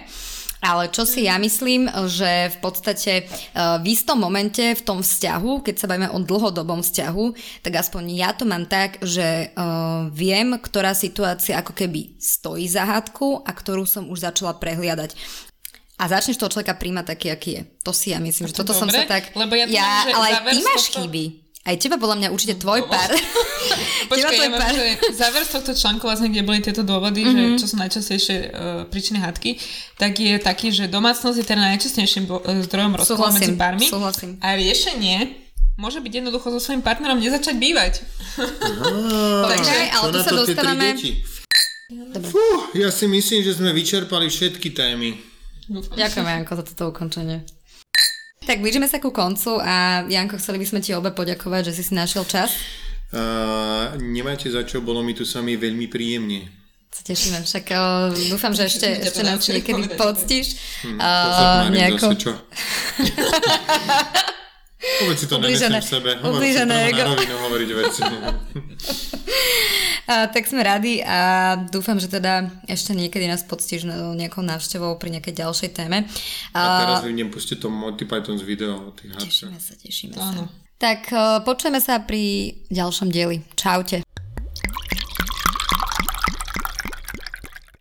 Ale čo si ja myslím, že v podstate e, v istom momente v tom vzťahu, keď sa bavíme o dlhodobom vzťahu, tak aspoň ja to mám tak, že uh, viem, ktorá situácia ako keby stojí za hádku a ktorú som už začala prehliadať. A začneš toho človeka príjmať taký, aký je. To si ja myslím, že toto dobre, som sa tak... Lebo ja, ja ale ty máš tohto... chyby. Aj teba podľa mňa určite tvoj pár. (laughs) Počkaj, ja mám, že záver tohto článku, vlastne, kde boli tieto dôvody, mm-hmm. že čo sú najčastejšie uh, príčiny hádky, tak je taký, že domácnosť je teda najčastejším bo- e, zdrojom rozkola medzi pármi. Súhlasím. A riešenie môže byť jednoducho so svojím partnerom nezačať bývať. Takže, ale tu sa dostávame... Fú, ja si myslím, že sme vyčerpali všetky témy. Ďakujem, Janko, za toto ukončenie. Tak blížime sa ku koncu a Janko, chceli by sme ti obe poďakovať, že si si našiel čas. Uh, nemáte za čo, bolo mi tu sami veľmi príjemne. Sa tešíme, však uh, dúfam, že ešte, (laughs) ešte nám niekedy poctíš. Hm, uh, nejako... (laughs) Povedz si to Ublížené. v sebe. Hovor si na rovinu hovoriť veci. (laughs) a, tak sme radi a dúfam, že teda ešte niekedy nás poctíš nejakou návštevou pri nejakej ďalšej téme. A, a teraz vidím pustiť to Monty Python z video. Tešíme sa, tešíme Áno. sa. Tak počujeme sa pri ďalšom dieli. Čaute.